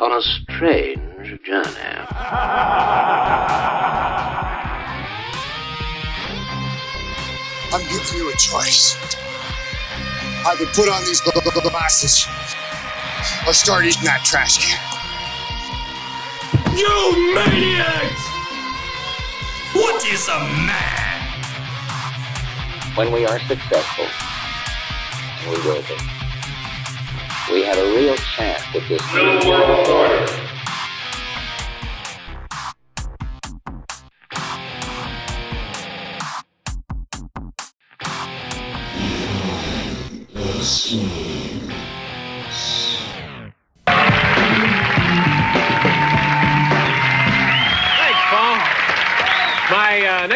on a strange journey. I'm giving you a choice. Either put on these gl- gl- glasses or start eating that trash can. You maniacs! What is a man? When we are successful, we will be, we have a real chance at this new world order.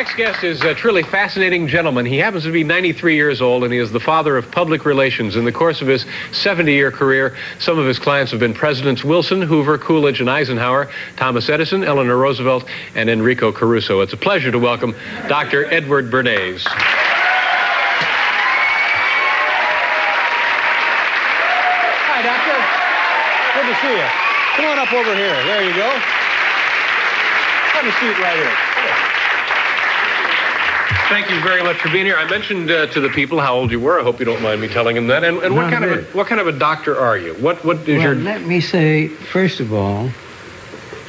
Next guest is a truly fascinating gentleman. He happens to be 93 years old, and he is the father of public relations. In the course of his 70-year career, some of his clients have been Presidents Wilson, Hoover, Coolidge, and Eisenhower, Thomas Edison, Eleanor Roosevelt, and Enrico Caruso. It's a pleasure to welcome Dr. Edward Bernays. Hi, Doctor. Good to see you. Come on up over here. There you go. Have a seat right here. Thank you very much for being here. I mentioned uh, to the people how old you were. I hope you don't mind me telling them that. And, and what Not kind of a, what kind of a doctor are you? What what is Well, your let me say, first of all,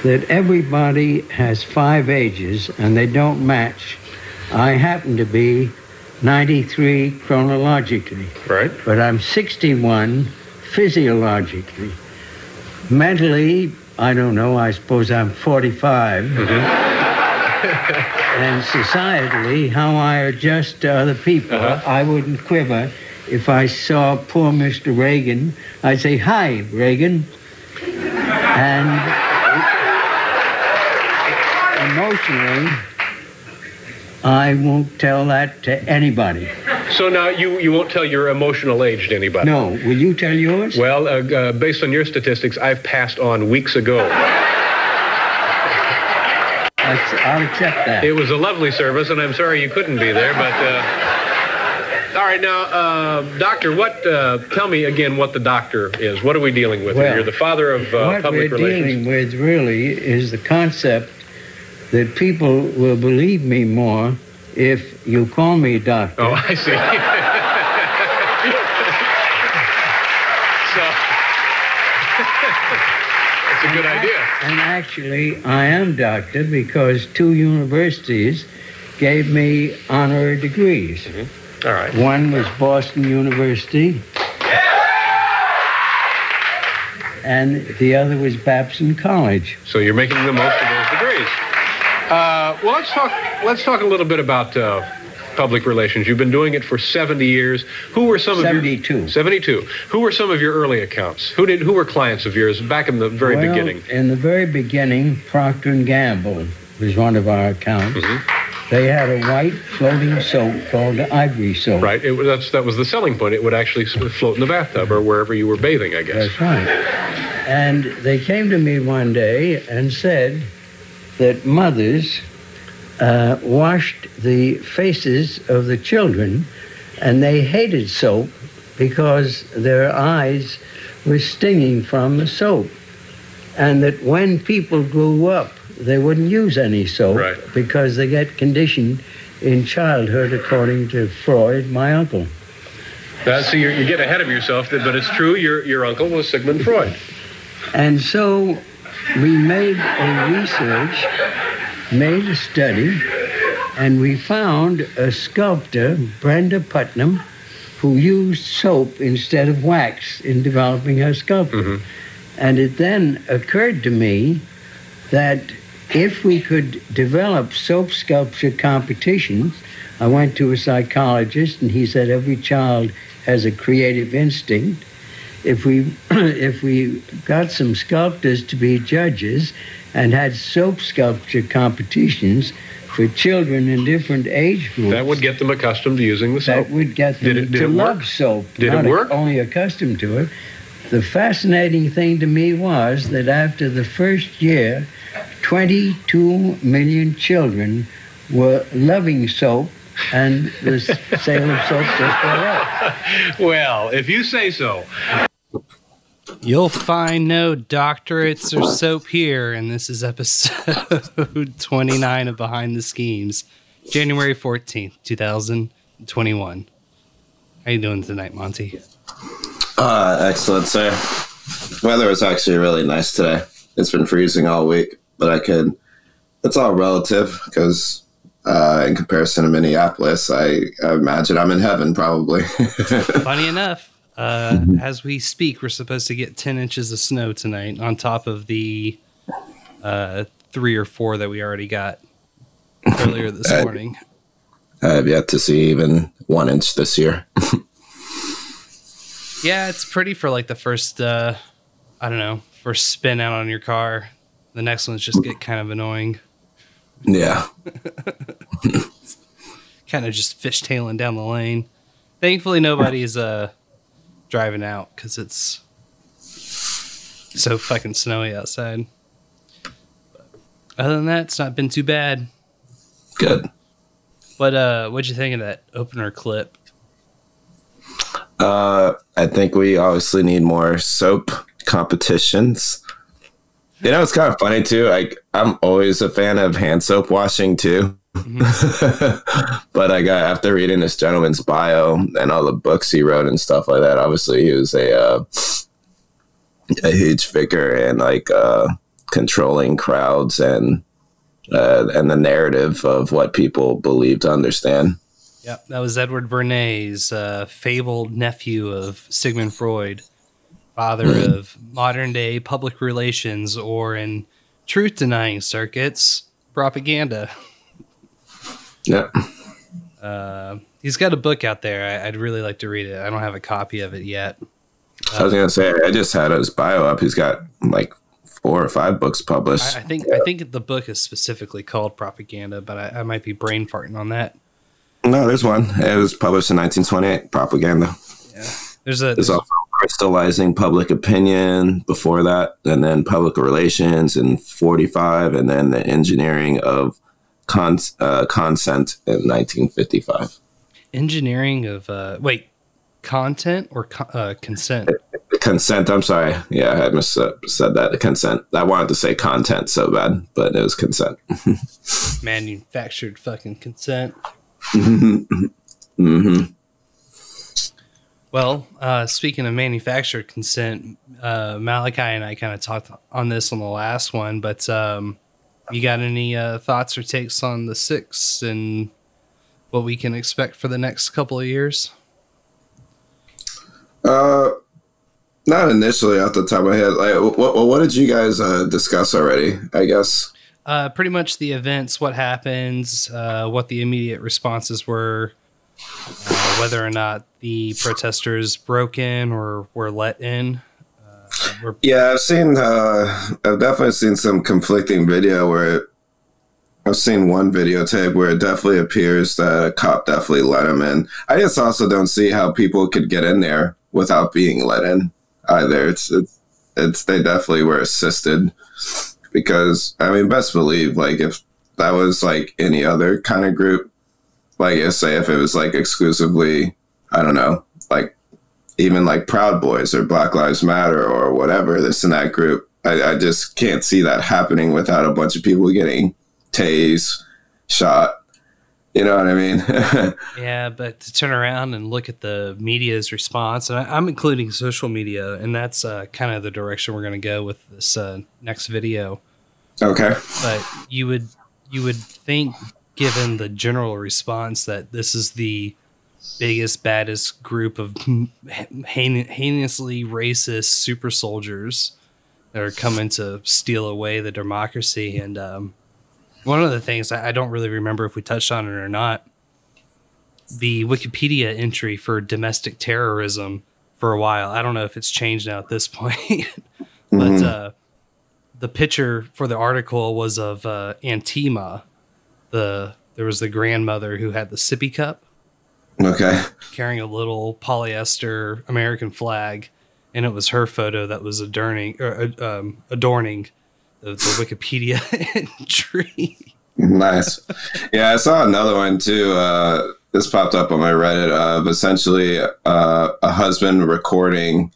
that everybody has five ages and they don't match. I happen to be 93 chronologically, right? but I'm 61 physiologically. Mentally, I don't know, I suppose I'm 45. and societally, how I adjust to other people, I wouldn't quiver. If I saw poor Mr. Reagan, I'd say, Hi, Reagan. And emotionally, I won't tell that to anybody. So now you, you won't tell your emotional age to anybody? No. Will you tell yours? Well, uh, uh, based on your statistics, I've passed on weeks ago. I'll accept that. It was a lovely service, and I'm sorry you couldn't be there, but. Uh, all right, now, uh, doctor, what? Uh, tell me again what the doctor is. What are we dealing with? here? You're the father of uh, what public we're relations. dealing with really is the concept that people will believe me more if you call me doctor. Oh, I see. so, that's a good idea. And actually, I am doctor because two universities gave me honorary degrees. All right. One was Boston University, and the other was Babson College. So you're making the most of those degrees. Uh, well, let's talk. Let's talk a little bit about uh, public relations. You've been doing it for 70 years. Who were some of your 72? Who were some of your early accounts? Who did? Who were clients of yours back in the very well, beginning? In the very beginning, Procter and Gamble was one of our accounts. Mm-hmm. They had a white floating soap called Ivory soap. Right. It, was- that's, that was the selling point. It would actually float in the bathtub or wherever you were bathing, I guess. That's right. And they came to me one day and said that mothers uh, washed the faces of the children and they hated soap because their eyes were stinging from the soap. And that when people grew up, they wouldn't use any soap Right. because they get conditioned in childhood, according to Freud, my uncle. So you get ahead of yourself, but it's true. Your your uncle was Sigmund Freud. And so we made a research, made a study, and we found a sculptor, Brenda Putnam, who used soap instead of wax in developing her sculpture. Mm-hmm. And it then occurred to me that if we could develop soap sculpture competitions, I went to a psychologist and he said every child has a creative instinct. if we if we got some sculptors to be judges and had soap sculpture competitions for children in different age groups. That would get them accustomed to using the soap. That would get them Did it- did to it love work? soap. Did it work? Only accustomed to it. The fascinating thing to me was that after the first year, 22 million children were loving soap, and the sale of soap just went up. Well, if you say so. You'll find no doctorates or soap here, and this is episode 29 of Behind the Schemes, January 14th, 2021. How you doing tonight, Monty? Uh, excellent, sir. Weather was actually really nice today. It's been freezing all week, but I could. It's all relative because, uh, in comparison to Minneapolis, I, I imagine I'm in heaven probably. Funny enough, uh, as we speak, we're supposed to get 10 inches of snow tonight on top of the uh, three or four that we already got earlier this Uh, morning. I have yet to see even one inch this year. Yeah, it's pretty for like the first, uh, I don't know, first spin out on your car. The next ones just get kind of annoying. yeah. kind of just fishtailing down the lane. Thankfully, nobody's uh driving out because it's so fucking snowy outside. But other than that, it's not been too bad. Good. But uh, what'd you think of that opener clip? Uh, I think we obviously need more soap competitions. You know, it's kind of funny too. Like, I'm always a fan of hand soap washing too. but I got after reading this gentleman's bio and all the books he wrote and stuff like that. Obviously, he was a uh, a huge figure in like uh, controlling crowds and uh, and the narrative of what people believe to understand. Yep, that was Edward Bernays, uh, fabled nephew of Sigmund Freud, father of modern day public relations, or in truth denying circuits, propaganda. Yeah. Uh, he's got a book out there. I, I'd really like to read it. I don't have a copy of it yet. I was gonna say I just had his bio up. He's got like four or five books published. I, I think I think the book is specifically called propaganda, but I, I might be brain farting on that. no, there's one. It was published in 1928. Propaganda. Yeah, There's a There's also crystallizing public opinion before that, and then public relations in 45, and then the engineering of con- uh, consent in 1955. engineering of uh, wait content or co- uh, consent. Consent. I'm sorry. Yeah, I mis- uh, said that. Consent. I wanted to say content so bad, but it was consent. manufactured fucking consent. mm-hmm. Well, uh, speaking of manufactured consent, uh, Malachi and I kind of talked on this on the last one, but um, you got any uh, thoughts or takes on the six and what we can expect for the next couple of years? Uh, not initially off the top of my head. Like, what what, did you guys uh, discuss already? I guess. Uh, pretty much the events, what happens, uh, what the immediate responses were, uh, whether or not the protesters broke in or were let in. We're Yeah, I've seen. Uh, I've definitely seen some conflicting video where it, I've seen one videotape where it definitely appears that a cop definitely let him in. I just also don't see how people could get in there without being let in either. It's it's, it's they definitely were assisted because I mean, best believe like if that was like any other kind of group, like say if it was like exclusively, I don't know, like even like Proud Boys or Black Lives Matter or whatever, this and that group. I, I just can't see that happening without a bunch of people getting tased, shot. You know what I mean? Yeah, but to turn around and look at the media's response, and I, I'm including social media, and that's uh, kind of the direction we're going to go with this uh, next video. okay. But you would you would think, given the general response, that this is the biggest, baddest group of hein- heinously racist super soldiers that are coming to steal away the democracy. And um, one of the things I I don't really remember if we touched on it or not the Wikipedia entry for domestic terrorism for a while. I don't know if it's changed now at this point, but Mhm. uh, the picture for the article was of uh, Antima. The there was the grandmother who had the sippy cup Okay. carrying a little polyester American flag, and it was her photo that was adorning or, uh, um, adorning the, the Wikipedia entry. Nice. Yeah, I saw another one too. Uh, this popped up on my Reddit of essentially uh, a husband recording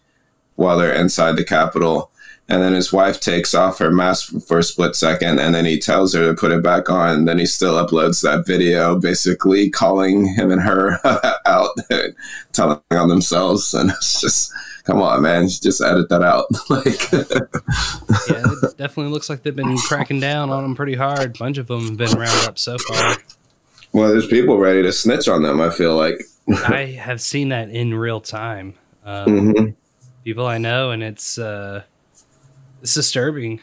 while they're inside the Capitol. And then his wife takes off her mask for a split second, and then he tells her to put it back on. And then he still uploads that video, basically calling him and her out, telling on themselves. And it's just, come on, man, just edit that out. like, yeah, it definitely looks like they've been cracking down on them pretty hard. A bunch of them have been rounded up so far. well, there's people ready to snitch on them. I feel like. I have seen that in real time. Um, Mhm. People I know, and it's uh, it's disturbing.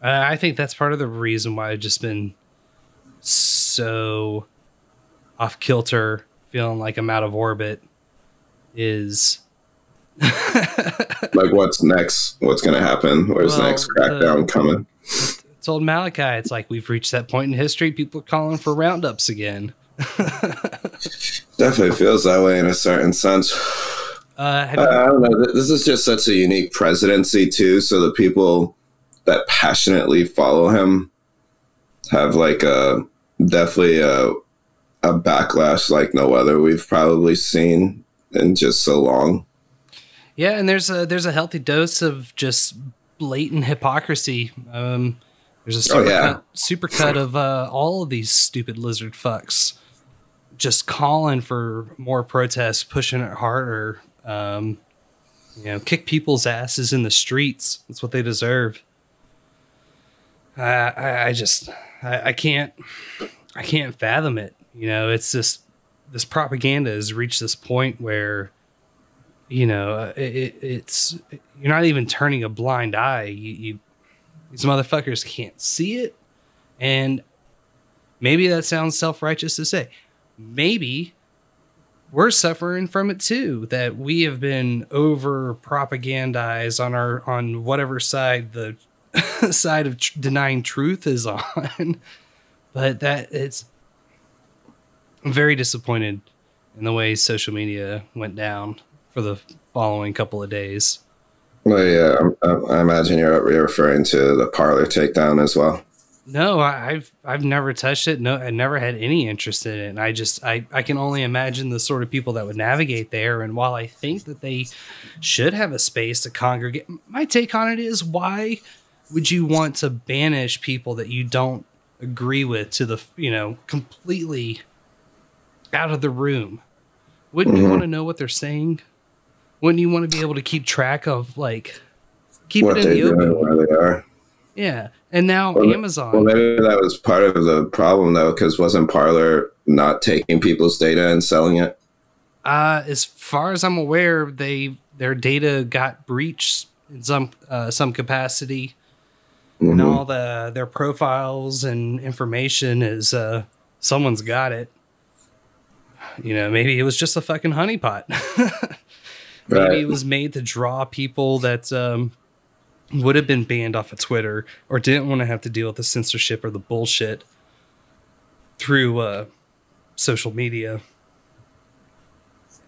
I I think that's part of the reason why I've just been so off kilter, feeling like I'm out of orbit. Is like what's next what's going to happen where's the Well, next crackdown the- coming told Malachi, it's like we've reached that point in history. People are calling for roundups again. definitely feels that way in a certain sense Uh, I, you, I don't know this is just such a unique presidency too so the people that passionately follow him have like a definitely a, a backlash like no other we've probably seen in just so long Yeah, and there's a there's a healthy dose of just blatant hypocrisy. Um, there's a Oh, super yeah. cut, super cut of uh, all of these stupid lizard fucks just calling for more protests, pushing it harder. Um, you know, kick people's asses in the streets. That's what they deserve. I I, I just I, I can't I can't fathom it. You know, it's just this propaganda has reached this point where you know uh, it, it, it's you're not even turning a blind eye you, you these motherfuckers can't see it and maybe that sounds self-righteous to say maybe we're suffering from it too that we have been over propagandized on our on whatever side the side of tr- denying truth is on but that it's I'm very disappointed in the way social media went down for the following couple of days. well yeah I, I imagine you're, you're referring to the Parler takedown as well No, I, I've I've never touched it. No, I never had any interest in it. And I just I, I can only imagine the sort of people that would navigate there. And while I think that they should have a space to congregate, my take on it is why would you want to banish people that you don't agree with to the you know completely out of the room? Wouldn't you Mhm. want to know what they're saying? Wouldn't you want to be able to keep track of like keep what it in the open? where they are Yeah. And now Well, Amazon. Well, maybe that was part of the problem, though, because wasn't Parler not taking people's data and selling it? Uh, as far as I'm aware, they their data got breached in some uh, some capacity, and Mhm. all the their profiles and information is uh, someone's got it. You know, maybe it was just a fucking honeypot. maybe Right. it was made to draw people that um, would have been banned off of Twitter or didn't want to have to deal with the censorship or the bullshit through uh, social media.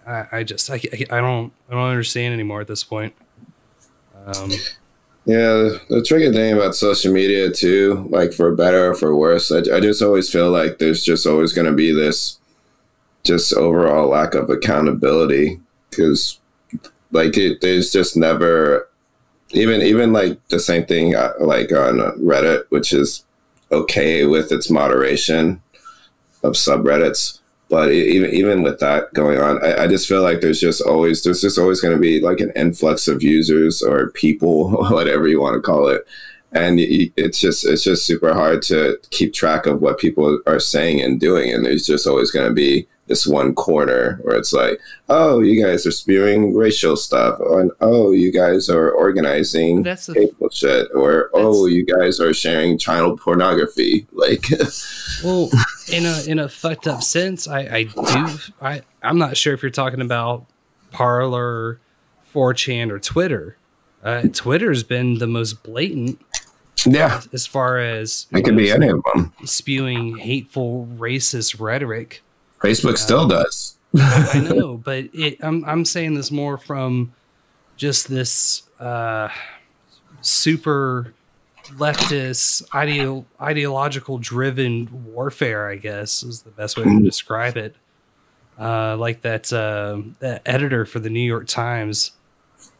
I, I just I, I don't I don't understand anymore at this point. Um, Yeah, the tricky thing about social media too, like for better or for worse, I, I just always feel like there's just always going to be this just overall lack of accountability because like it, there's just never even even like the same thing uh, like on Reddit, which is okay with its moderation of subreddits. But even even with that going on, I, I just feel like there's just always there's just always going to be like an influx of users or people, whatever you want to call it, and it's just it's just super hard to keep track of what people are saying and doing, and there's just always going to be this one corner where it's like, oh, you guys are spewing racial stuff, and oh, you guys are organizing That's the- hateful shit, or oh, you guys are sharing child pornography, like. well, in a in a fucked up sense, I I do I I'm not sure if you're talking about Parler 4chan or Twitter. Uh, Twitter's been the most blatant Yeah, as far as it could be any of them. spewing hateful, racist rhetoric. Facebook still does. I know, but it, I'm I'm saying this more from just this uh, super leftist ideo- ideological driven warfare. I guess is the best way to describe it. Uh, like that, uh, that editor for the New York Times.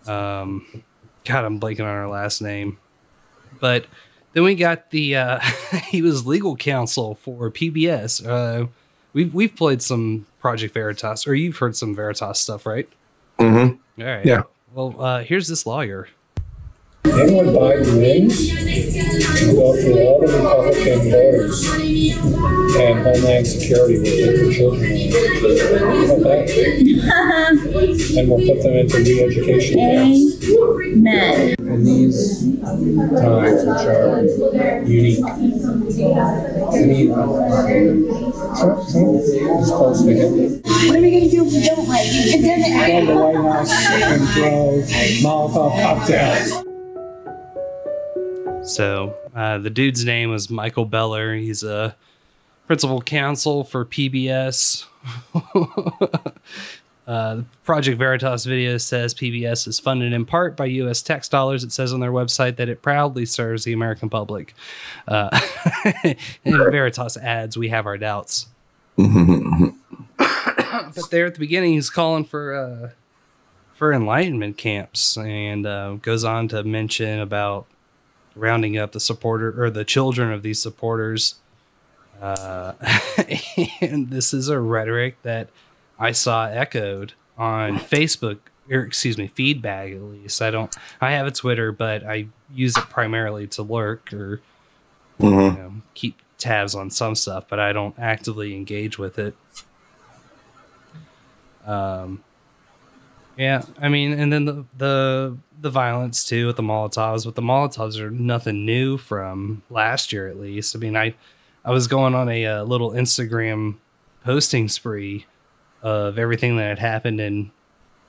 Um, God, I'm blanking on her last name, but then we got the uh, he was legal counsel for PBS. We've we've played some Project Veritas, or you've heard some Veritas stuff, right? Mm-hmm. All right. Yeah. Well, uh, here's this lawyer. Then when Biden wins, we'll go through all the Republican voters and Homeland Security will take the children away. And we'll put them into re-education camps. Amen. In these times, which are unique. I mean, Trump, Trump is close to Hitler. What are we gonna do if we don't like it? It Go to the doesn't. White House and throw Molotov cocktails. So uh, the dude's name was Michael Beller. He's a principal counsel for PBS. uh, Project Veritas video says PBS is funded in part by U.S. tax dollars. It says on their website that it proudly serves the American public. Uh, and Veritas adds, "We have our doubts." but there at the beginning, he's calling for uh, for enlightenment camps, and uh, goes on to mention about rounding up the supporter or the children of these supporters. Uh, and this is a rhetoric that I saw echoed on Facebook, or excuse me, feedback at least. I don't, I have a Twitter, but I use it primarily to lurk or Mm-hmm. know, keep tabs on some stuff, but I don't actively engage with it. Um, yeah, I mean, and then the the the violence too with the Molotovs, but the Molotovs are nothing new from last year at least. I mean, I I was going on a, uh little Instagram posting spree of everything that had happened in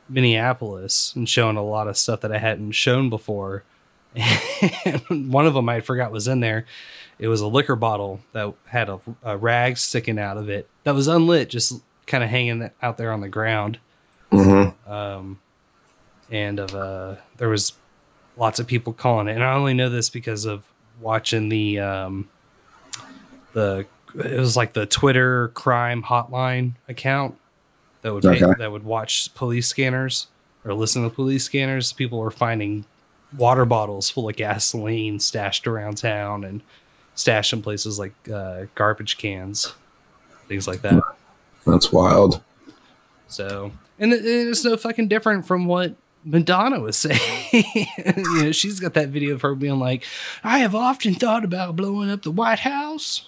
Minneapolis and showing a lot of stuff that I hadn't shown before. And one of them I forgot was in there. It was a liquor bottle that had a, a rag sticking out of it that was unlit, just kind of hanging out there on the ground. Mm-hmm. Um, and of uh, there was lots of people calling it, and I only know this because of watching the um, the it was like the Twitter crime hotline account that would Okay. that would watch police scanners or listen to police scanners. People were finding water bottles full of gasoline stashed around town and stashed in places like uh, garbage cans, things like that. That's wild. So, and it- it's no fucking different from what Madonna was saying. you know, she's got that video of her being like, "I have often thought about blowing up the White House."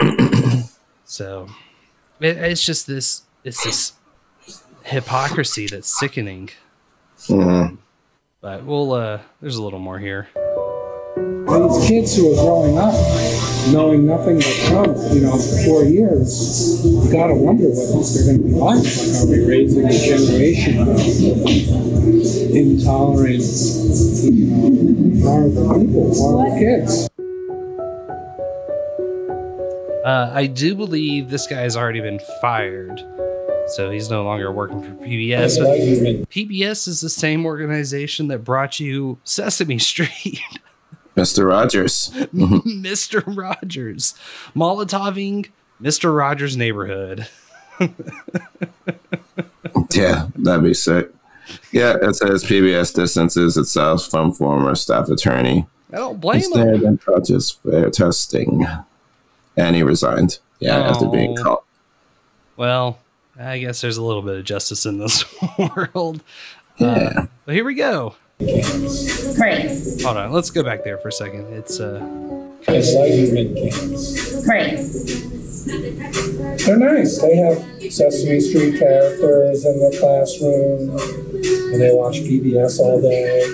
so, it, it's just this, it's this hypocrisy that's sickening. Mhm. But we'll, uh, there's a little more here. These kids who are growing up knowing nothing but Trump, you know, for four years, you gotta wonder what else they're gonna be like. Like, are we raising a generation of intolerant, you know, horrible people, horrible kids? Uh, I do believe this guy's already been fired, so he's no longer working for PBS. But PBS is the same organization that brought you Sesame Street, Mr. Rogers. Mr. Rogers, Molotoving Mr. Rogers' neighborhood. Yeah, that'd be sick. Yeah, it says PBS distances itself from former staff attorney. I don't blame him. of Project Veritas. And he resigned. Yeah, after being Oh. caught. Well, I guess there's a little bit of justice in this world. Uh, Yeah. but here we go. Great. Hold on, let's go back there for a second. It's uh, Enlightenment camps. Great. They're nice. They have Sesame Street characters in the classroom, and they watch PBS all day.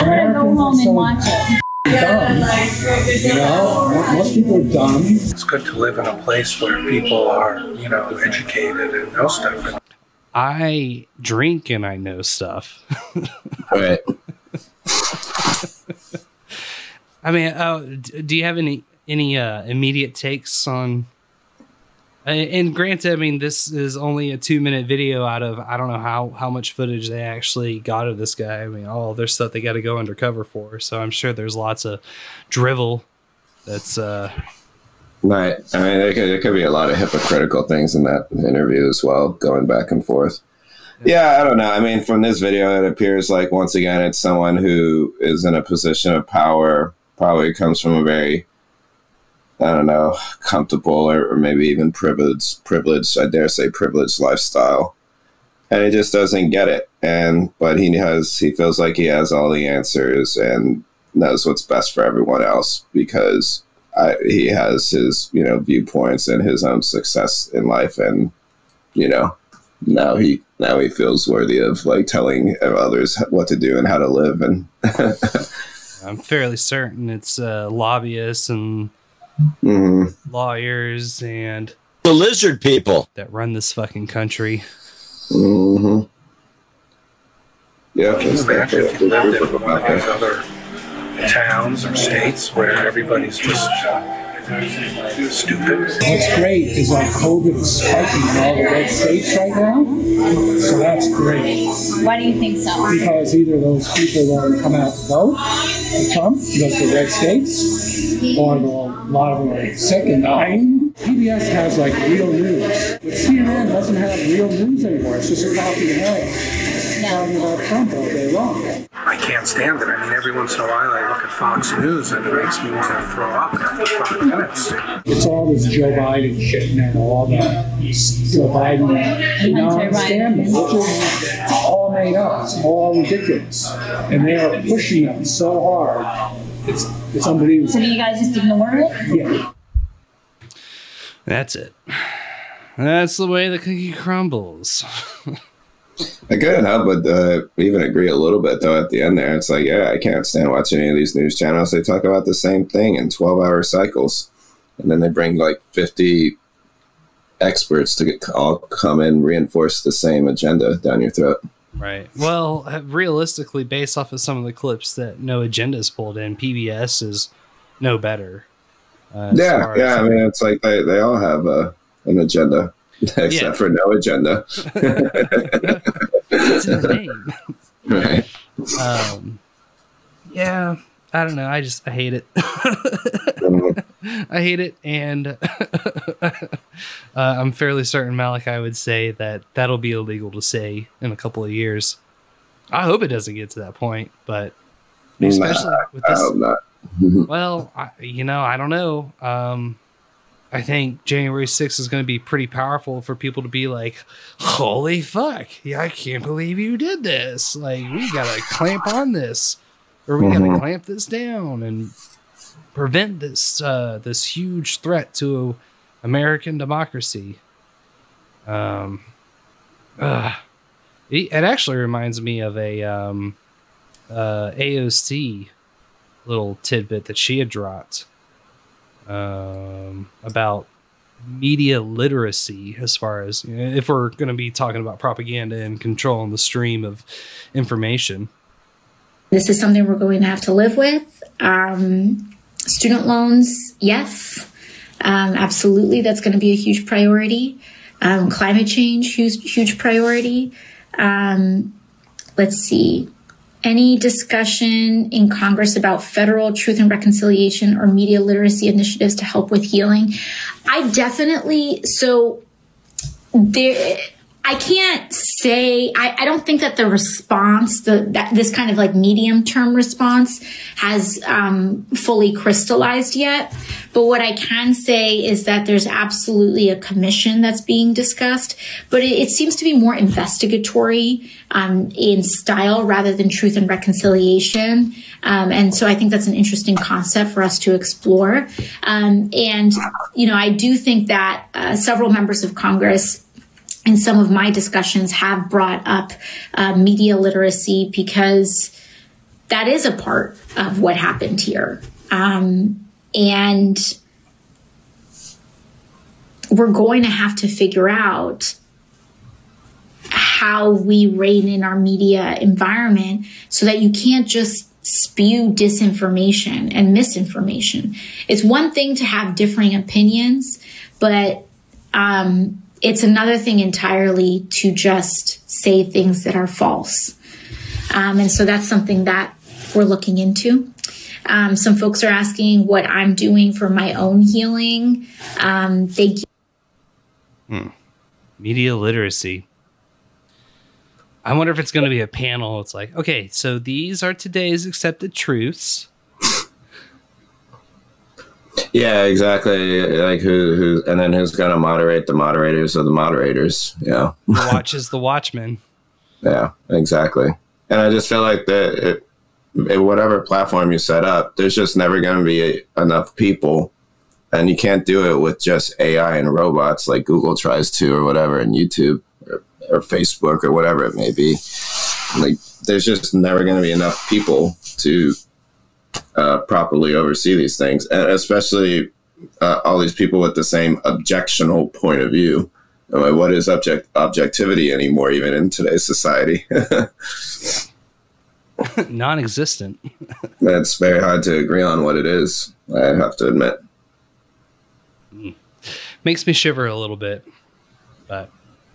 I'm gonna go home and watch it. dumb. You know, most people are dumb. It's good to live in a place where people are, you know, educated and know stuff. I drink and I know stuff. Right. I mean, uh, do you have any any uh, immediate takes on? And granted, I mean, this is only a two minute video out of I don't know how how much footage they actually got of this guy. I mean, all their stuff they got to go undercover for. So I'm sure there's lots of drivel. That's uh, Right. I mean, there could, there could be a lot of hypocritical things in that interview as well, going back and forth. Yeah, I don't know. I mean, from this video, it appears like once again, it's someone who is in a position of power, probably comes from a very, I don't know, comfortable or, or maybe even privileged, privileged, I dare say, privileged lifestyle, and he just doesn't get it. And but he has, he feels like he has all the answers and knows what's best for everyone else because I, he has his you know viewpoints and his own success in life. And you know now he now he feels worthy of like telling others what to do and how to live. And I'm fairly certain it's uh, lobbyists and Mhm. lawyers and the lizard people. that run this fucking country. hmm yeah it's Imagine if definitely towns or states where everybody's just uh, stupid. What's great is like COVID is spiking in all the red states right now. So that's great Why do you think so? because either those people won't come out to vote for Trump because the red states, or they'll- a lot of them are sick and dying. PBS has like real news. But CNN doesn't have real news anymore. It's just a talking head talking about Trump all day long. I can't stand it. I mean, every once in a while I look at Fox News and it makes me want to throw up after five minutes. It's all this Joe Biden shit now, all the Joe Biden, you know, Hunter Biden. scandal, which is all made up. It's all ridiculous. And they are pushing them so hard. It's, it's unbelievable. So do you guys just ignore it? Yeah. That's it. That's the way the cookie crumbles. I couldn't help but uh, even agree a little bit though at the end there. It's like, yeah, I can't stand watching any of these news channels. They talk about the same thing in 12 hour cycles. And then they bring like 50 experts to get, all come in, reinforce the same agenda down your throat. Right. Well, uh, realistically, based off of some of the clips that No Agenda's pulled in, PBS is no better. Uh, yeah, yeah. I mean, it's like they, they all have uh, an agenda, except Yeah. for no agenda. it's in the name. right. Um, yeah, I don't know. I just I hate it. I hate it, and uh, I'm fairly certain Malachi would say that that'll be illegal to say in a couple of years. I hope it doesn't get to that point, but especially Nah, with I this. hope not. Well, I, you know, I don't know. Um, I think January 6th is going to be pretty powerful for people to be like, holy fuck, yeah, I can't believe you did this. Like, we got to clamp on this, or we got to clamp this down and prevent this uh, this huge threat to American democracy. Um, uh, it, it actually reminds me of a um, uh, AOC little tidbit that she had dropped um, about media literacy as far as you know, if we're going to be talking about propaganda and controlling the stream of information This is something we're going to have to live with. Um, student loans, yes, um, absolutely. That's going to be a huge priority. Um, climate change, huge, huge priority. Um, let's see. Any discussion in Congress about federal truth and reconciliation or media literacy initiatives to help with healing? I definitely, so there i can't say I, I don't think that the response the that this kind of like medium term response has um, fully crystallized yet. But what i can say is that there's absolutely a commission that's being discussed but it, it seems to be more investigatory um, in style rather than truth and reconciliation. Um, and so i think that's an interesting concept for us to explore. Um, and you know i do think that uh, several members of congress in some of my discussions have brought up uh, media literacy because that is a part of what happened here. Um, and we're going to have to figure out how we rein in our media environment so that you can't just spew disinformation and misinformation. It's one thing to have differing opinions, but um, it's another thing entirely to just say things that are false. Um, and so that's something that we're looking into. Um, some folks are asking what I'm doing for my own healing. Um, you. Hmm. Media literacy. I wonder if it's going to be a panel. It's like, okay, so these are today's accepted truths. Yeah, exactly. Like who who and then who's gonna moderate the moderators or the moderators, yeah. Watches the Watchmen. Yeah, exactly. And I just feel like that it, it, whatever platform you set up, there's just never going to be enough people, and you can't do it with just AI and robots like Google tries to, or whatever, and YouTube or, or Facebook or whatever it may be. Like, there's just never going to be enough people to uh, properly oversee these things, and especially uh, all these people with the same objectional point of view. I mean, what is object objectivity anymore, even in today's society? Non-existent. it's very hard to agree on what it is. I have to admit. Makes me shiver a little bit. But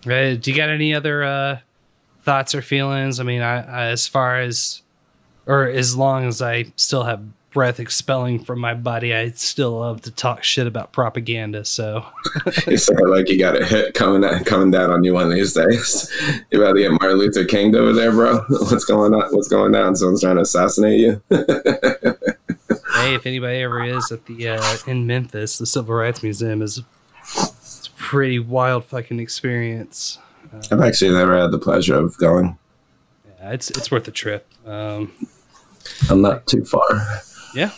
uh, do you got any other uh, thoughts or feelings? I mean, I, I, as far as or as long as I still have breath expelling from my body, I still love to talk shit about propaganda. So you sound like you got a hit coming down, coming down on you one of these days. You about to get Martin Luther King over there, bro? What's going on? What's going down? Someone's trying to assassinate you. hey, if anybody ever is at the uh, in Memphis, the Civil Rights Museum is it's a pretty wild fucking experience. Uh, I've actually never had the pleasure of going. Yeah, it's it's worth a trip. Um, I'm not too far. Yeah.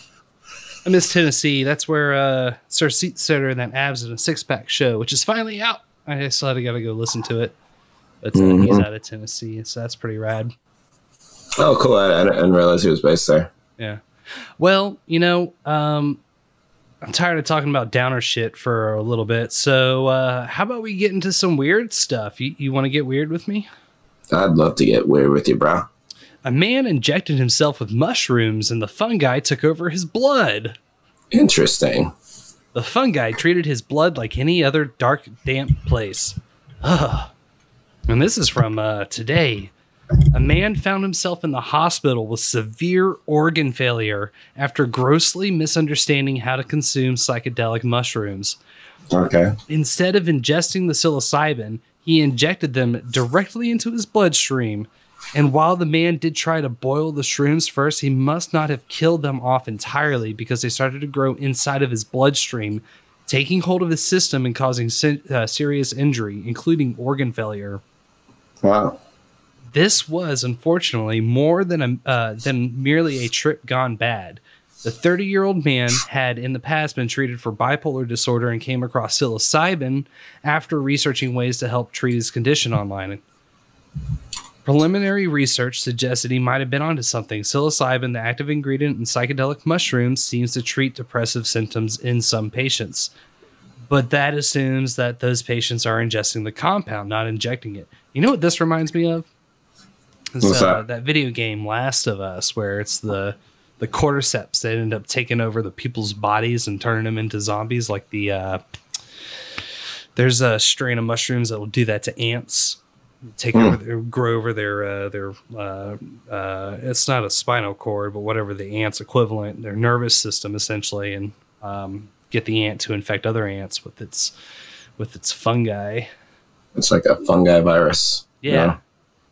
I miss Tennessee. That's where uh Sir Seat and that abs and a six pack show, which is finally out. I still had to gotta go listen to it. But uh, mm-hmm. he's out of Tennessee, so that's pretty rad. Oh, cool! I, I didn't realize he was based there. Yeah. Well, you know, um, I'm tired of talking about downer shit for a little bit. So, uh, how about we get into some weird stuff? You, you want to get weird with me? I'd love to get weird with you, bro. A man injected himself with mushrooms and the fungi took over his blood. Interesting. The fungi treated his blood like any other dark, damp place. Ugh. And this is from uh, today. A man found himself in the hospital with severe organ failure after grossly misunderstanding how to consume psychedelic mushrooms. Okay. Instead of ingesting the psilocybin, he injected them directly into his bloodstream and while the man did try to boil the shrooms first, he must not have killed them off entirely because they started to grow inside of his bloodstream, taking hold of his system and causing uh, serious injury, including organ failure. Wow. This was unfortunately more than a uh, than merely a trip gone bad. The 30 year old man had in the past been treated for bipolar disorder and came across psilocybin after researching ways to help treat his condition online. Preliminary research suggests that he might have been onto something. Psilocybin, the active ingredient in psychedelic mushrooms, seems to treat depressive symptoms in some patients. But that assumes that those patients are ingesting the compound, not injecting it. You know what this reminds me of? What's uh, that? that video game Last of Us, where it's the the cordyceps that end up taking over the people's bodies and turning them into zombies. Like the uh, there's a strain of mushrooms that will do that to ants take Hmm. over, their, grow over their uh, their uh, uh, it's not a spinal cord, but whatever the ant's equivalent, their nervous system essentially, and um, get the ant to infect other ants with its with its fungi. It's like a fungi virus. Yeah.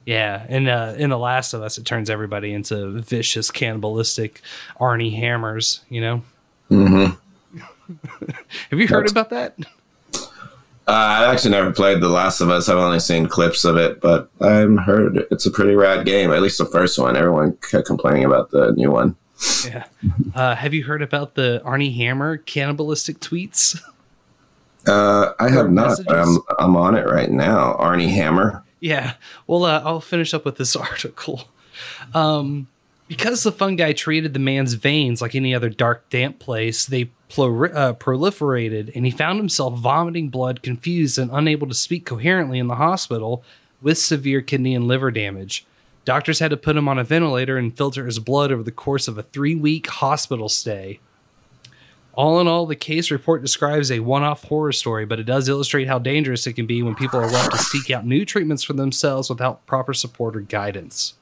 Yeah, and uh, in The Last of Us, it turns everybody into vicious, cannibalistic Armie Hammers. You know, Mm-hmm. have you heard That's- about that? Uh, I actually never played The Last of Us. I've only seen clips of it, but I've heard it's a pretty rad game. At least the first one. Everyone kept complaining about the new one. Yeah. Uh, have you heard about the Armie Hammer cannibalistic tweets? Uh, I have not. But I'm? I'm on it right now. Armie Hammer. Yeah. Well, uh, I'll finish up with this article. Um, because the fungi treated the man's veins like any other dark, damp place, they uh, proliferated, and he found himself vomiting blood, confused, and unable to speak coherently in the hospital. with severe kidney and liver damage. Doctors had to put him on a ventilator and filter his blood over the course of a three week hospital stay. All in all, the case report describes a one off horror story, but it does illustrate how dangerous it can be when people are left to seek out new treatments for themselves without proper support or guidance.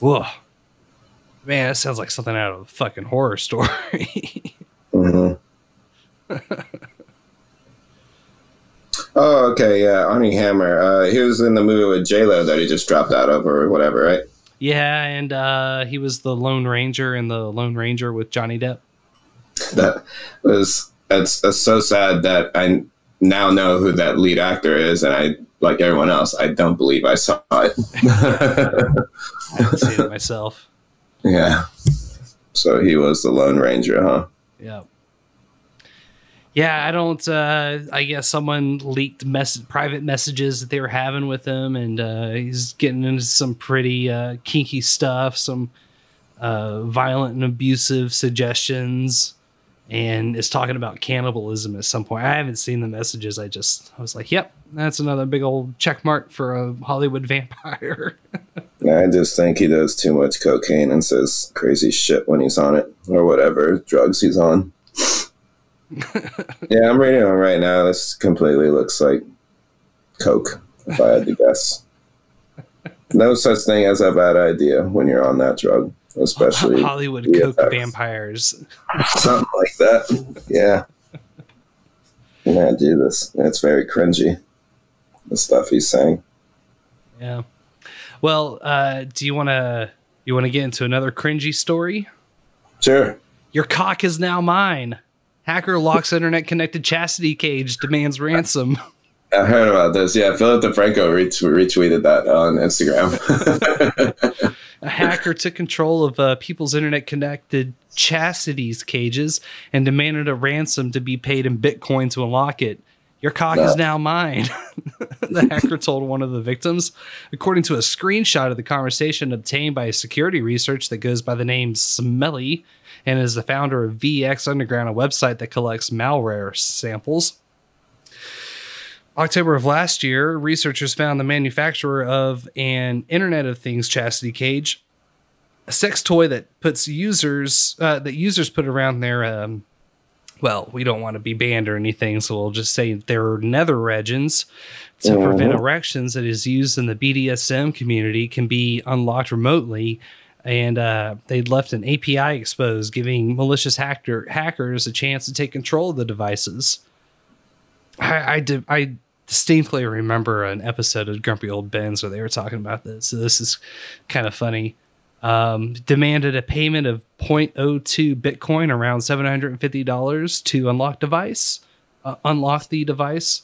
Whoa. Man, that sounds like something out of a fucking horror story. hmm oh, okay, yeah, Armie Hammer. Uh, he was in the movie with J Lo that he just dropped out of, or whatever, right? yeah, and uh, he was the Lone Ranger in the Lone Ranger with Johnny Depp. That was it's, it's so sad that I now know who that lead actor is, and I like everyone else. I don't believe I saw it. I haven't seen it myself. yeah. So he was the Lone Ranger, huh? Yeah. Yeah, I don't. Uh, I guess someone leaked mess- private messages that they were having with him, and uh, he's getting into some pretty uh, kinky stuff, some uh, violent and abusive suggestions, and is talking about cannibalism at some point. I haven't seen the messages. I just I was like, "Yep, that's another big old check mark for a Hollywood vampire." I just think he does too much cocaine and says crazy shit when he's on it, or whatever drugs he's on. yeah, I'm reading it right now. This completely looks like coke, if I had to guess. No such thing as a bad idea when you're on that drug, especially Hollywood VFX. coke vampires. something like that. Yeah. Yeah, do this. It's very cringy. The stuff he's saying. Yeah. Well, uh, do you want to you want to get into another cringy story? Sure. Your cock is now mine. Hacker locks internet connected chastity cage, demands ransom. I heard about this. Yeah, Philip DeFranco ret- retweeted that on Instagram. A hacker took control of uh, people's internet connected chastity's cages and demanded a ransom to be paid in Bitcoin to unlock it. Your cock is now mine, the hacker told one of the victims. According to a screenshot of the conversation obtained by a security research that goes by the name Smelly and is the founder of VX Underground, a website that collects malware samples. October of last year, researchers found the manufacturer of an Internet of Things chastity cage, a sex toy that puts users uh, that users put around their. Um, well, we don't want to be banned or anything, so we'll just say their nether regions to prevent Mhm. erections that is used in the BDSM community can be unlocked remotely. And uh, they'd left an API exposed, giving malicious hacker hackers a chance to take control of the devices. I, I, di- I distinctly remember an episode of Grumpy Old Ben's where they were talking about this. So this is kind of funny. Um, demanded a payment of 0.02 Bitcoin, around $750 to unlock device, uh, unlock the device.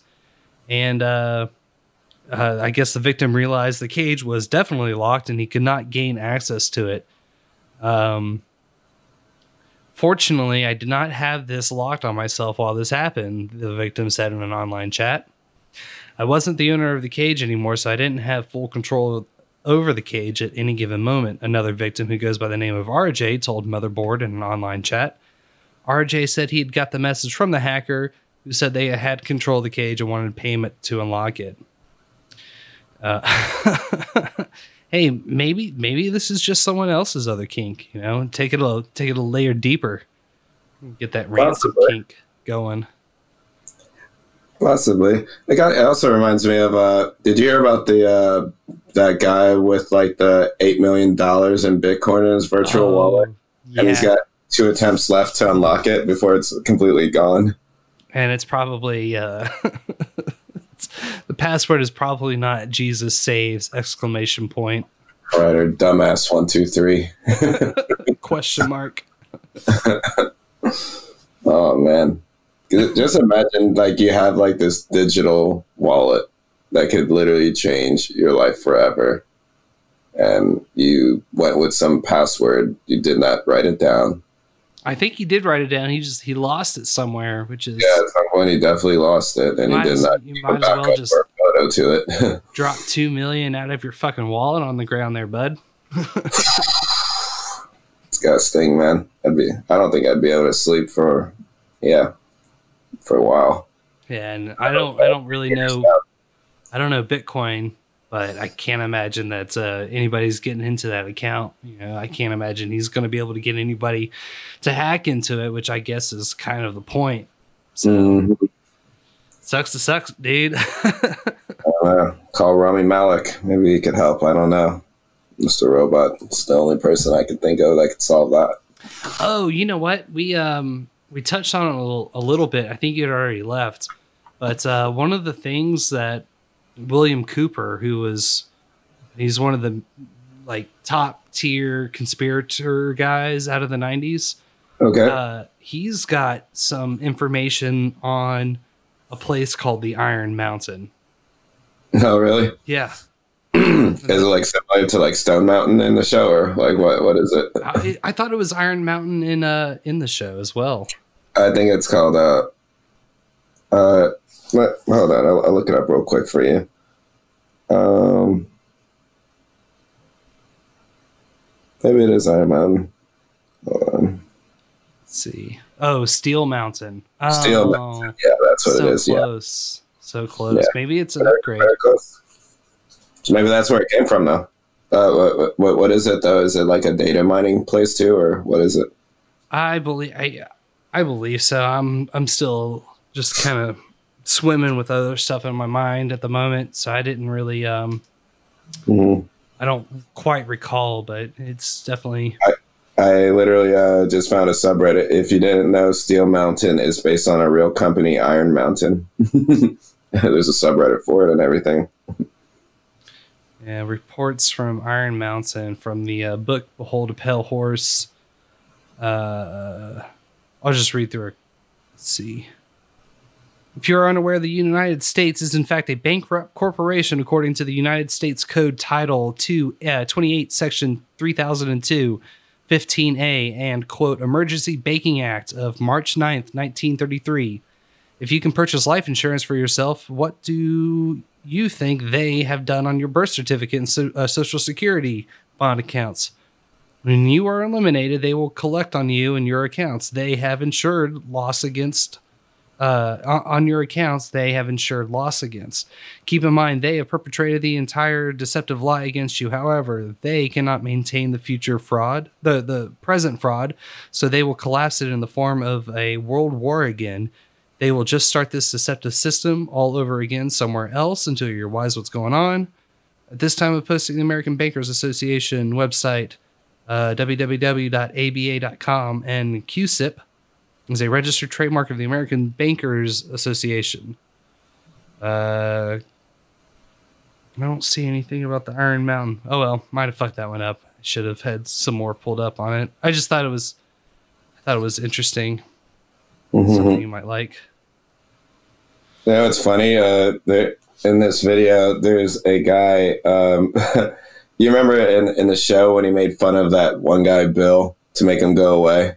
And uh, uh, I guess the victim realized the cage was definitely locked and he could not gain access to it. Um, Fortunately, I did not have this locked on myself while this happened, the victim said in an online chat. I wasn't the owner of the cage anymore, so I didn't have full control over the cage at any given moment. Another victim who goes by the name of RJ told Motherboard in an online chat. RJ said he had got the message from the hacker who said they had control of the cage and wanted payment to unlock it. Uh, hey, maybe maybe this is just someone else's other kink. You know, take it a take it a layer deeper. Get that ransom Possibly. kink going. Possibly. It, got, it also reminds me of. Uh, did you hear about the uh, that guy with like the eight million dollars in Bitcoin in his virtual Oh, wallet, and he's yeah. got two attempts left to unlock it before it's completely gone. and it's probably uh, it's- the password is probably not Jesus saves exclamation point All right, or dumbass one two three. question mark. Oh man, just imagine like you have like this digital wallet that could literally change your life forever, and you went with some password. You did not write it down. I think he did write it down. He just he lost it somewhere, which is Yeah, at some point he definitely lost it, and he did as- not you might as well just- photo to it. drop two million out of your fucking wallet on the ground there, bud. it's got to sting, man. I'd be. I don't think I'd be able to sleep for, yeah, for a while. Yeah, and I don't I don't really know I don't know Bitcoin, but I can't imagine that uh, anybody's getting into that account. You know, I can't imagine he's going to be able to get anybody to hack into it, which I guess is kind of the point. So Mhm. sucks to sucks, dude. I don't know. Call Rami Malek. Maybe he could help. I don't know. Mr. Robot. It's the only person I could think of that could solve that. Oh, you know what? We um we touched on it a little, a little bit. I think you'd already left, but uh, one of the things that William Cooper, who was he's one of the like top tier conspirator guys out of the '90s. Okay. Uh, he's got some information on a place called the Iron Mountain. Oh, really? Yeah, is it like similar to like Stone Mountain in the show, or like what? What is it? I, I thought it was Iron Mountain in uh in the show as well. I think it's called. Uh, uh, let, hold on. I'll, I'll look it up real quick for you. Um, maybe it is Iron Mountain. Hold on. Let's see. Oh, Steel Mountain. Steel Oh, Mountain. Yeah, that's what so it is. Yeah. close. So close. Yeah. Maybe it's an Very- upgrade. very. So maybe that's where it came from, though. Uh, what, what, what is it though? Is it like a data mining place too, or what is it? I believe I I believe so. I'm I'm still just kind of swimming with other stuff in my mind at the moment, so I didn't really um Mhm. I don't quite recall, but it's definitely I literally uh, just found a subreddit. If you didn't know, Steel Mountain is based on a real company, Iron Mountain. There's a subreddit for it and everything. yeah, reports from Iron Mountain from the uh, book Behold a Pale Horse. Uh, I'll just read through it. Let's see. If you're unaware, the United States is in fact a bankrupt corporation according to the United States Code Title 2, uh, 28, Section 3002, 15A, and quote, Emergency Banking Act of March 9th, 1933. If you can purchase life insurance for yourself, what do you think they have done on your birth certificate and so, uh, social security bond accounts? When you are eliminated, they will collect on you and your accounts. They have insured loss against uh, on- your accounts. They have insured loss against. Keep in mind, they have perpetrated the entire deceptive lie against you. However, they cannot maintain the future fraud, the the present fraud, so they will collapse it in the form of a world war again. They will just start this deceptive system all over again somewhere else until you're wise what's going on. At this time of posting the American Bankers Association website, uh, www.aba.com, and CUSIP is a registered trademark of the American Bankers Association. Uh, I don't see anything about the Iron Mountain. Oh well, might have fucked that one up. I should have had some more pulled up on it. I just thought it was, I thought it was interesting. Something you might like. You know, it's funny. Uh, there, in this video, there's a guy. Um, you remember in, in the show when he made fun of that one guy, Bill, to make him go away?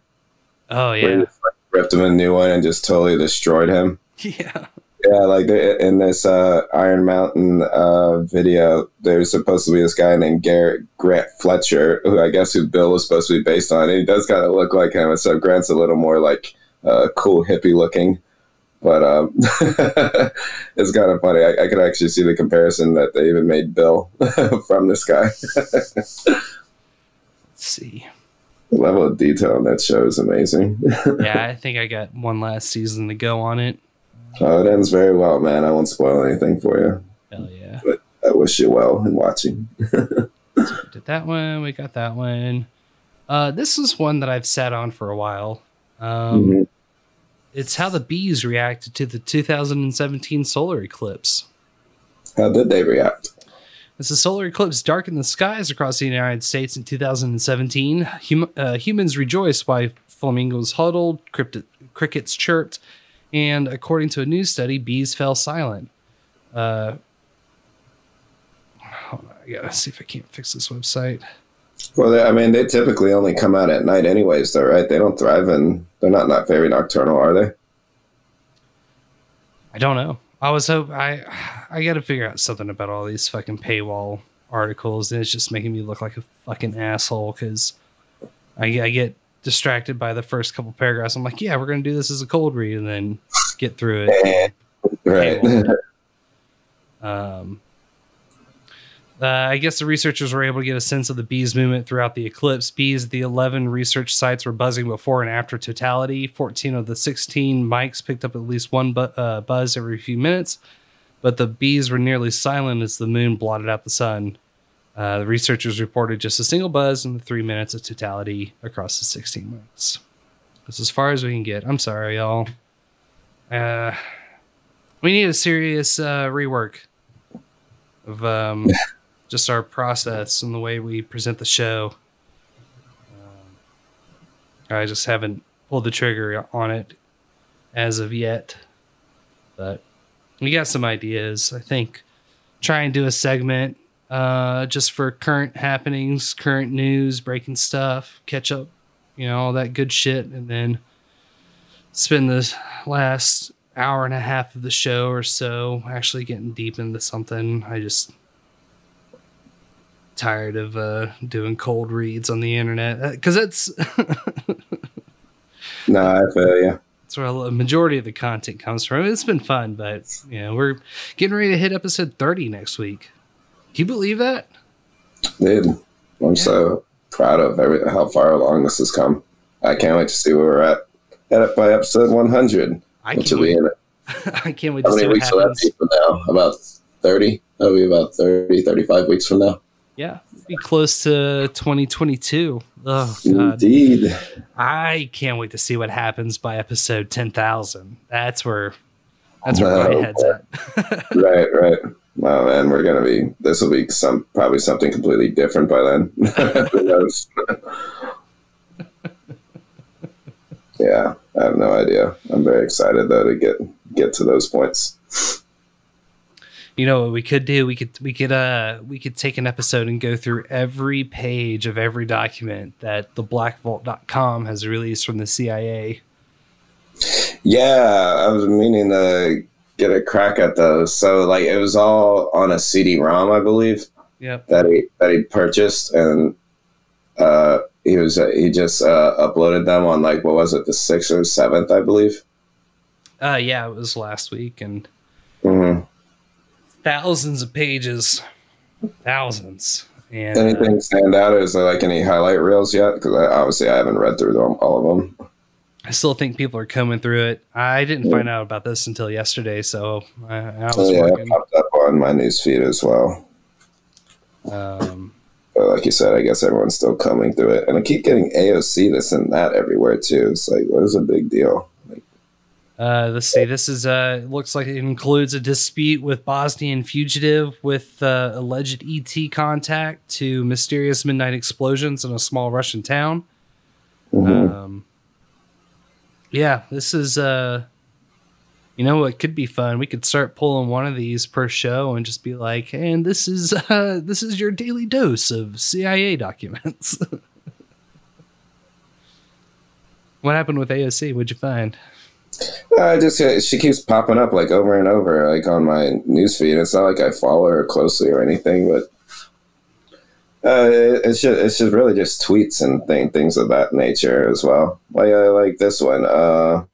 Oh yeah, just, like, ripped him a new one and just totally destroyed him. yeah. Yeah, like in this uh, Iron Mountain uh, video, there's supposed to be this guy named Garrett Grant Fletcher, who I guess who Bill was supposed to be based on. And he does kind of look like him, and so Grant's a little more like uh, cool hippie looking. But um, it's kind of funny. I, I could actually see the comparison that they even made Bill from this guy. Let's see. the level of detail in that show is amazing. Yeah, I think I got one last season to go on it. oh, it ends very well, man. I won't spoil anything for you. Hell yeah. But I wish you well in watching. Did that one. We got that one. Uh, this is one that I've sat on for a while. Um, Mhm. It's how the bees reacted to the 2017 solar eclipse. How did they react? As the solar eclipse darkened the skies across the United States in 2017, hum- uh, humans rejoiced while flamingos huddled, crickets chirped, and according to a news study, bees fell silent. Uh, hold on, I gotta see if I can't fix this website. Well, they, I mean, they typically only come out at night, anyways, though, right? They don't thrive and They're not not very nocturnal, are they? I don't know. I was hope I I got to figure out something about all these fucking paywall articles, and it's just making me look like a fucking asshole because I, I get distracted by the first couple paragraphs. I'm like, yeah, we're gonna do this as a cold read, and then get through it. Right. Um, uh, I guess the researchers were able to get a sense of the bees' movement throughout the eclipse. Bees at the 11 research sites were buzzing before and after totality. 14 of the 16 mics picked up at least one bu- uh, buzz every few minutes, but the bees were nearly silent as the moon blotted out the sun. Uh, the researchers reported just a single buzz in the three minutes of totality across the 16 mics. That's as far as we can get. I'm sorry, y'all. Uh, we need a serious uh, rework of um, just our process and the way we present the show. Um, I just haven't pulled the trigger on it as of yet, but we got some ideas. I think try and do a segment uh, just for current happenings, current news, breaking stuff, catch up, you know, all that good shit, and then spend the last hour and a half of the show or so actually getting deep into something. I just tired of uh, doing cold reads on the internet because it's No, I feel you. that's where a majority of the content comes from. It's been fun, but you know we're getting ready to hit episode thirty next week. Do you believe that? Dude, I'm so proud of every, how far along this has come. I can't wait to see where we're at, at by episode 100. I which can't will be wait. in I can't wait How to see many what weeks will that be from now? About 30? That'll be about 30, 35 weeks from now. Yeah, be close to 2022. Oh god, Indeed. I can't wait to see what happens by episode 10,000. That's where that's where my No. head's at. right, right. Oh man, we're gonna be. This will be some probably something completely different by then. Yeah, I have no idea. I'm very excited though to get get to those points. You know what we could do? We could we could uh we could take an episode and go through every page of every document that the blackvault.com has released from the CIA. Yeah, I was meaning to get a crack at those. So like it was all on a CD-ROM, I believe. Yep. That he that he purchased, and uh, he was he just uh, uploaded them on like what was it, the sixth or seventh, I believe. Uh yeah, it was last week and thousands of pages. Thousands. And uh, Anything stand out? Is there like any highlight reels yet? Because I, obviously I haven't read through them, all of them. I still think people are coming through it. I didn't find out about this until yesterday, so I, I was Oh, yeah, it working. popped up on my news feed as well. Um, But like you said, I guess everyone's still coming through it, and I keep getting AOC this and that everywhere too. It's like, what is a big deal? Uh, let's see. This is uh, looks like it includes a dispute with Bosnian fugitive with uh, alleged ET contact to mysterious midnight explosions in a small Russian town. Mhm. Um, yeah, this is. Uh, you know, it could be fun. We could start pulling one of these per show and just be like, "And this is uh, this is your daily dose of CIA documents." what happened with AOC? What'd you find? I just uh, she keeps popping up like over and over, like on my newsfeed. It's not like I follow her closely or anything, but uh, it's just it's just really just tweets and thing, things of that nature as well. Like uh, like this one. Uh,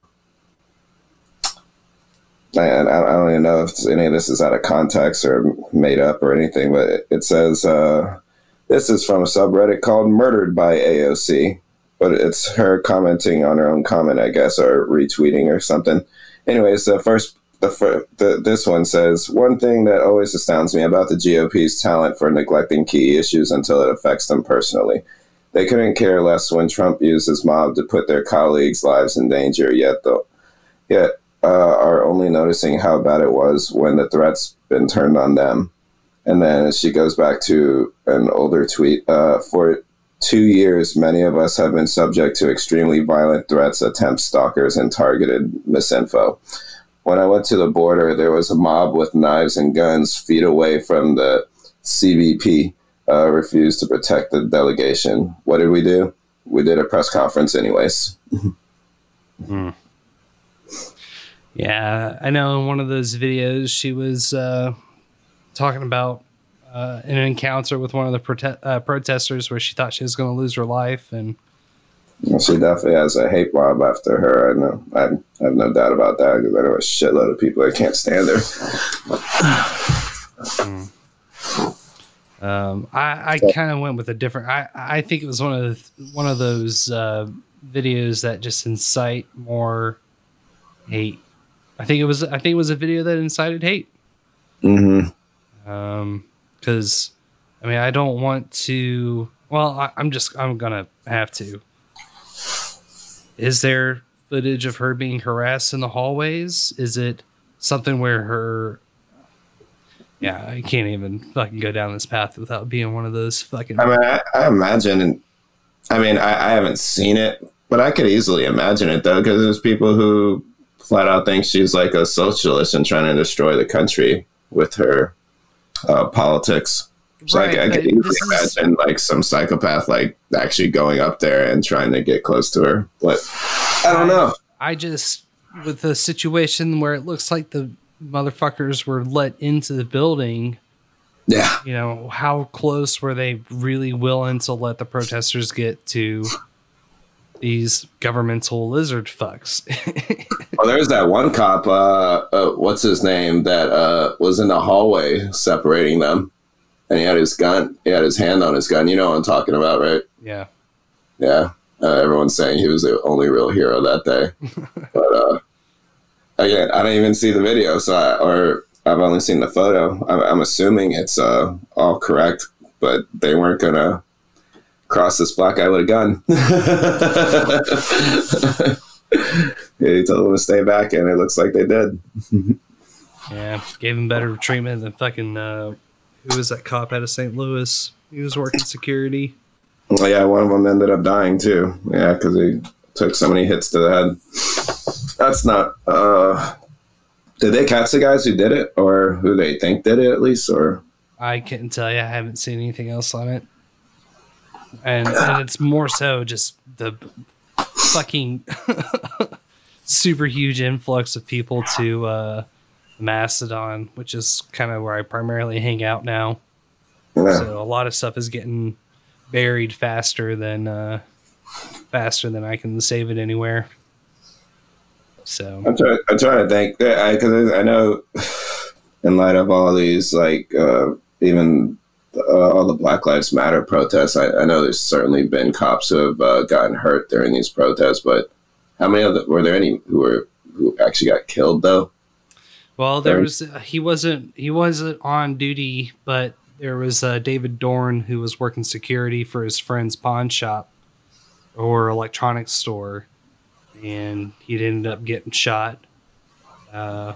and I, I don't even know if any of this is out of context or made up or anything, but it, it says uh, this is from a subreddit called "Murdered by AOC." But it's her commenting on her own comment, I guess, or retweeting or something. Anyways, the first, the, the this one says one thing that always astounds me about the GOP's talent for neglecting key issues until it affects them personally. They couldn't care less when Trump used his mob to put their colleagues' lives in danger. Yet, though, yet uh, are only noticing how bad it was when the threats been turned on them. And then she goes back to an older tweet uh, for two years, many of us have been subject to extremely violent threats, attempts, stalkers, and targeted misinfo. When I went to the border, there was a mob with knives and guns feet away from the CBP, uh, refused to protect the delegation. What did we do? We did a press conference, anyways. Yeah, I know in one of those videos she was uh, talking about uh, an encounter with one of the prote- uh, protesters where she thought she was going to lose her life, and She definitely has a hate mob after her. I know. I, I have no doubt about that because I know a shitload of people that can't stand her. Um, I, I kind of went with a different. I, I think it was one of the, one of those uh, videos that just incite more hate. I think it was. I think it was a video that incited hate. Mm-hmm. Um, because I mean, I don't want to. Well, I, I'm just. I'm gonna have to. Is there footage of her being harassed in the hallways? Is it something where her? Yeah, I can't even fucking go down this path without being one of those fucking. I mean, I, I imagine. I mean, I, I haven't seen it, but I could easily imagine it though, because there's people who flat out think she's like a socialist and trying to destroy the country with her uh, politics. So Right, I, I but could easily is- imagine like some psychopath like actually going up there and trying to get close to her. But I don't know. I just with the situation where it looks like the motherfuckers were let into the building. Yeah. You know, how close were they really willing to let the protesters get to these governmental lizard fucks? Well, there's that one cop. Uh, uh, what's his name? That uh, was in the hallway separating them, and he had his gun. He had his hand on his gun. You know what I'm talking about, right? yeah. Yeah. Uh, everyone's saying he was the only real hero that day. but uh, again, I didn't even see the video, so I, or I've only seen the photo. I'm, I'm assuming it's uh, all correct, but they weren't gonna cross this black guy with a gun. yeah, he told them to stay back, and it looks like they did. Yeah. Gave him better treatment than fucking uh who was that cop out of St. Louis? He was working security. Well, yeah, one of them ended up dying too. Yeah, because he took so many hits to the head. That's not. uh Did they catch the guys who did it, or who they think did it at least, or? I couldn't tell you. I haven't seen anything else on it. And, and it's more so just the fucking super huge influx of people to uh, Mastodon, which is kind of where I primarily hang out now. Yeah. So a lot of stuff is getting buried faster than uh, faster than I can save it anywhere. So I'm trying. I'm trying to think uh I because I, know, in light of all these, like uh, even uh, all the Black Lives Matter protests, I, I know there's certainly been cops who have uh, gotten hurt during these protests. But how many of the, were there any who were who actually got killed though? Well, there was he wasn't he wasn't on duty, but there was uh, David Dorn who was working security for his friend's pawn shop or electronics store, and he'd ended up getting shot. Uh,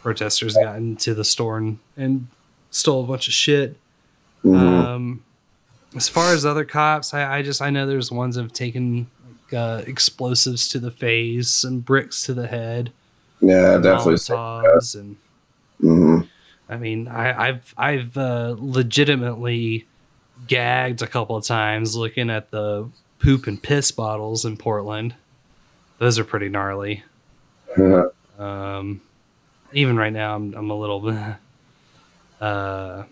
protesters got into the store and, and stole a bunch of shit. Mhm. Um, as far as other cops, I, I just I know there's ones that have taken like, uh, explosives to the face and bricks to the head. Yeah, definitely. Molotovs and hmm I mean, I, I've I've uh, legitimately gagged a couple of times looking at the poop and piss bottles in Portland. Those are pretty gnarly. Um, even right now, I'm I'm a little. Uh,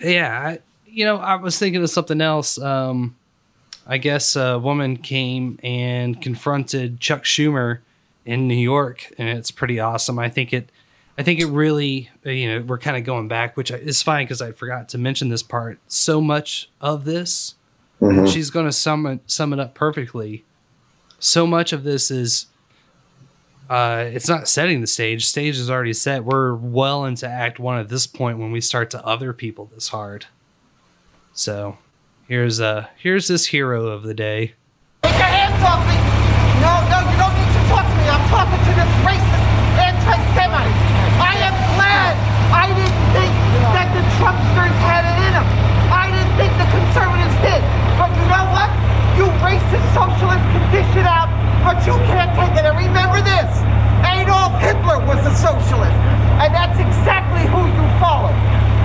yeah, I, you know, I was thinking of something else. Um, I guess a woman came and confronted Chuck Schumer in New York, and it's pretty awesome. I think it, I think it really, uh, you know, we're kind of going back, which is fine because I forgot to mention this part. So much of this, Mhm. she's going to sum it sum it up perfectly. So much of this is, uh, it's not setting the stage. Stage is already set. We're well into Act One at this point when we start to other people this hard. So, here's uh here's this hero of the day. Take your hands off me! No, no, you don't need to talk to me. I'm talking to this racist anti-Semite. I am glad I didn't think that the Trumpsters had it in them. I didn't think the conservatives did. But you know what? You racist dish it out, but you can't take it. And remember this, Adolf Hitler was a socialist. And that's exactly who you follow.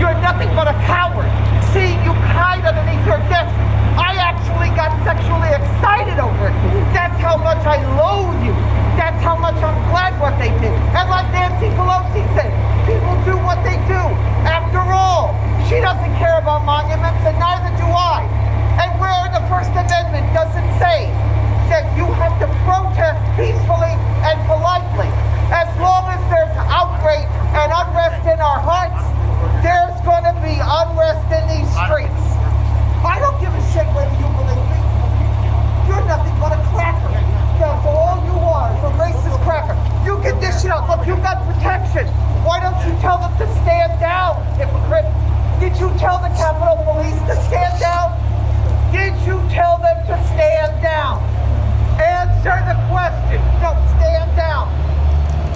You're nothing but a coward. See, you hide underneath your desk. I actually got sexually excited over it. That's how much I loathe you. That's how much I'm glad what they did. And like Nancy Pelosi said, people do what they do. After all, she doesn't care about monuments, and neither do I. And where the First Amendment doesn't say that you have to protest peacefully and politely. As long as there's outrage and unrest in our hearts, there's going to be unrest in these streets. I don't give a shit whether you believe me. You're nothing but a cracker. That's all you are, is a racist cracker. You can dish it out. Look, you got protection. Why don't you tell them to stand down, hypocrite? Did you tell the Capitol Police to stand down? Did you tell them to stand down? Answer the question. No, stand down.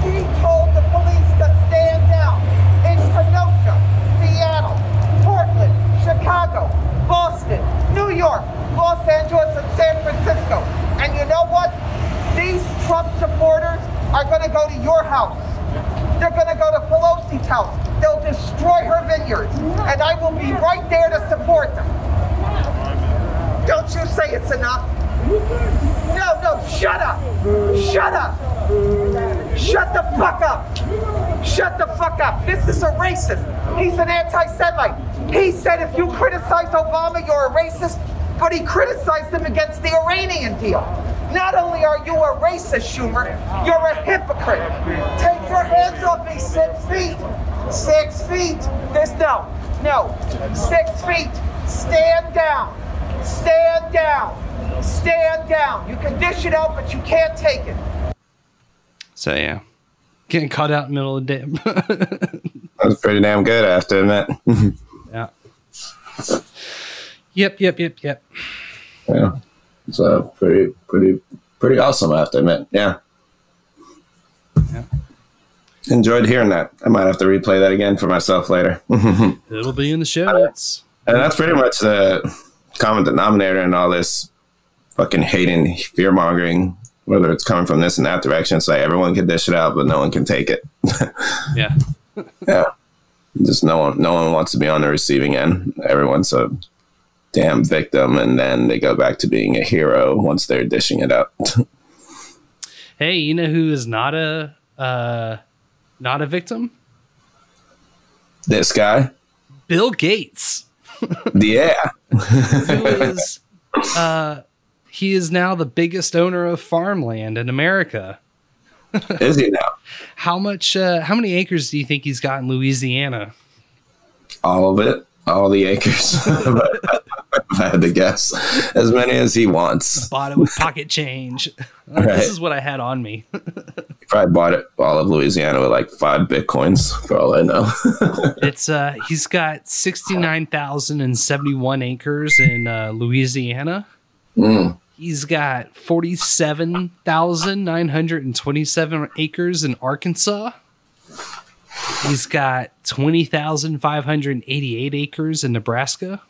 He told the police to stand down in Kenosha, Seattle, Portland, Chicago, Boston, New York, Los Angeles, and San Francisco. And you know what? These Trump supporters are going to go to your house. They're going to go to Pelosi's house. They'll destroy her vineyards. And I will be right there to support them. Don't you say it's enough. No, no, shut up. Shut up. Shut the fuck up. Shut the fuck up. This is a racist. He's an anti Semite. He said if you criticize Obama, you're a racist, but he criticized him against the Iranian deal. Not only are you a racist, Schumer, you're a hypocrite. Take your hands off me, six feet. Six feet. There's no, no. Six feet. Stand down. Stand down. Stand down. You can dish it out, but you can't take it. So yeah, getting caught out in the middle of the day. That was pretty damn good, I have to admit. yeah. Yep. Yep. Yep. Yep. yeah. So pretty, pretty, pretty awesome, I have to admit. Yeah. Yeah. Enjoyed hearing that. I might have to replay that again for myself later. It'll be in the show notes. And that's pretty much the common denominator in all this fucking hating, fear mongering, whether it's coming from this and that direction. It's like everyone can dish it out, but no one can take it. Yeah. yeah. Just no one no one wants to be on the receiving end. Everyone's a damn victim and then they go back to being a hero once they're dishing it out. Hey, you know who is not a uh, not a victim? this guy? Bill Gates. Yeah. who is uh he is now the biggest owner of farmland in America. Is he now? How much uh how many acres do you think he's got in Louisiana? All of it. All the acres. if I had to guess. As many as he wants. Bought it with pocket change. Right. This is what I had on me. He probably bought it all of Louisiana with like five bitcoins, for all I know. it's uh he's got 69,071 acres in uh, Louisiana. Mm. He's got 47,927 acres in Arkansas. He's got 20,588 acres in Nebraska.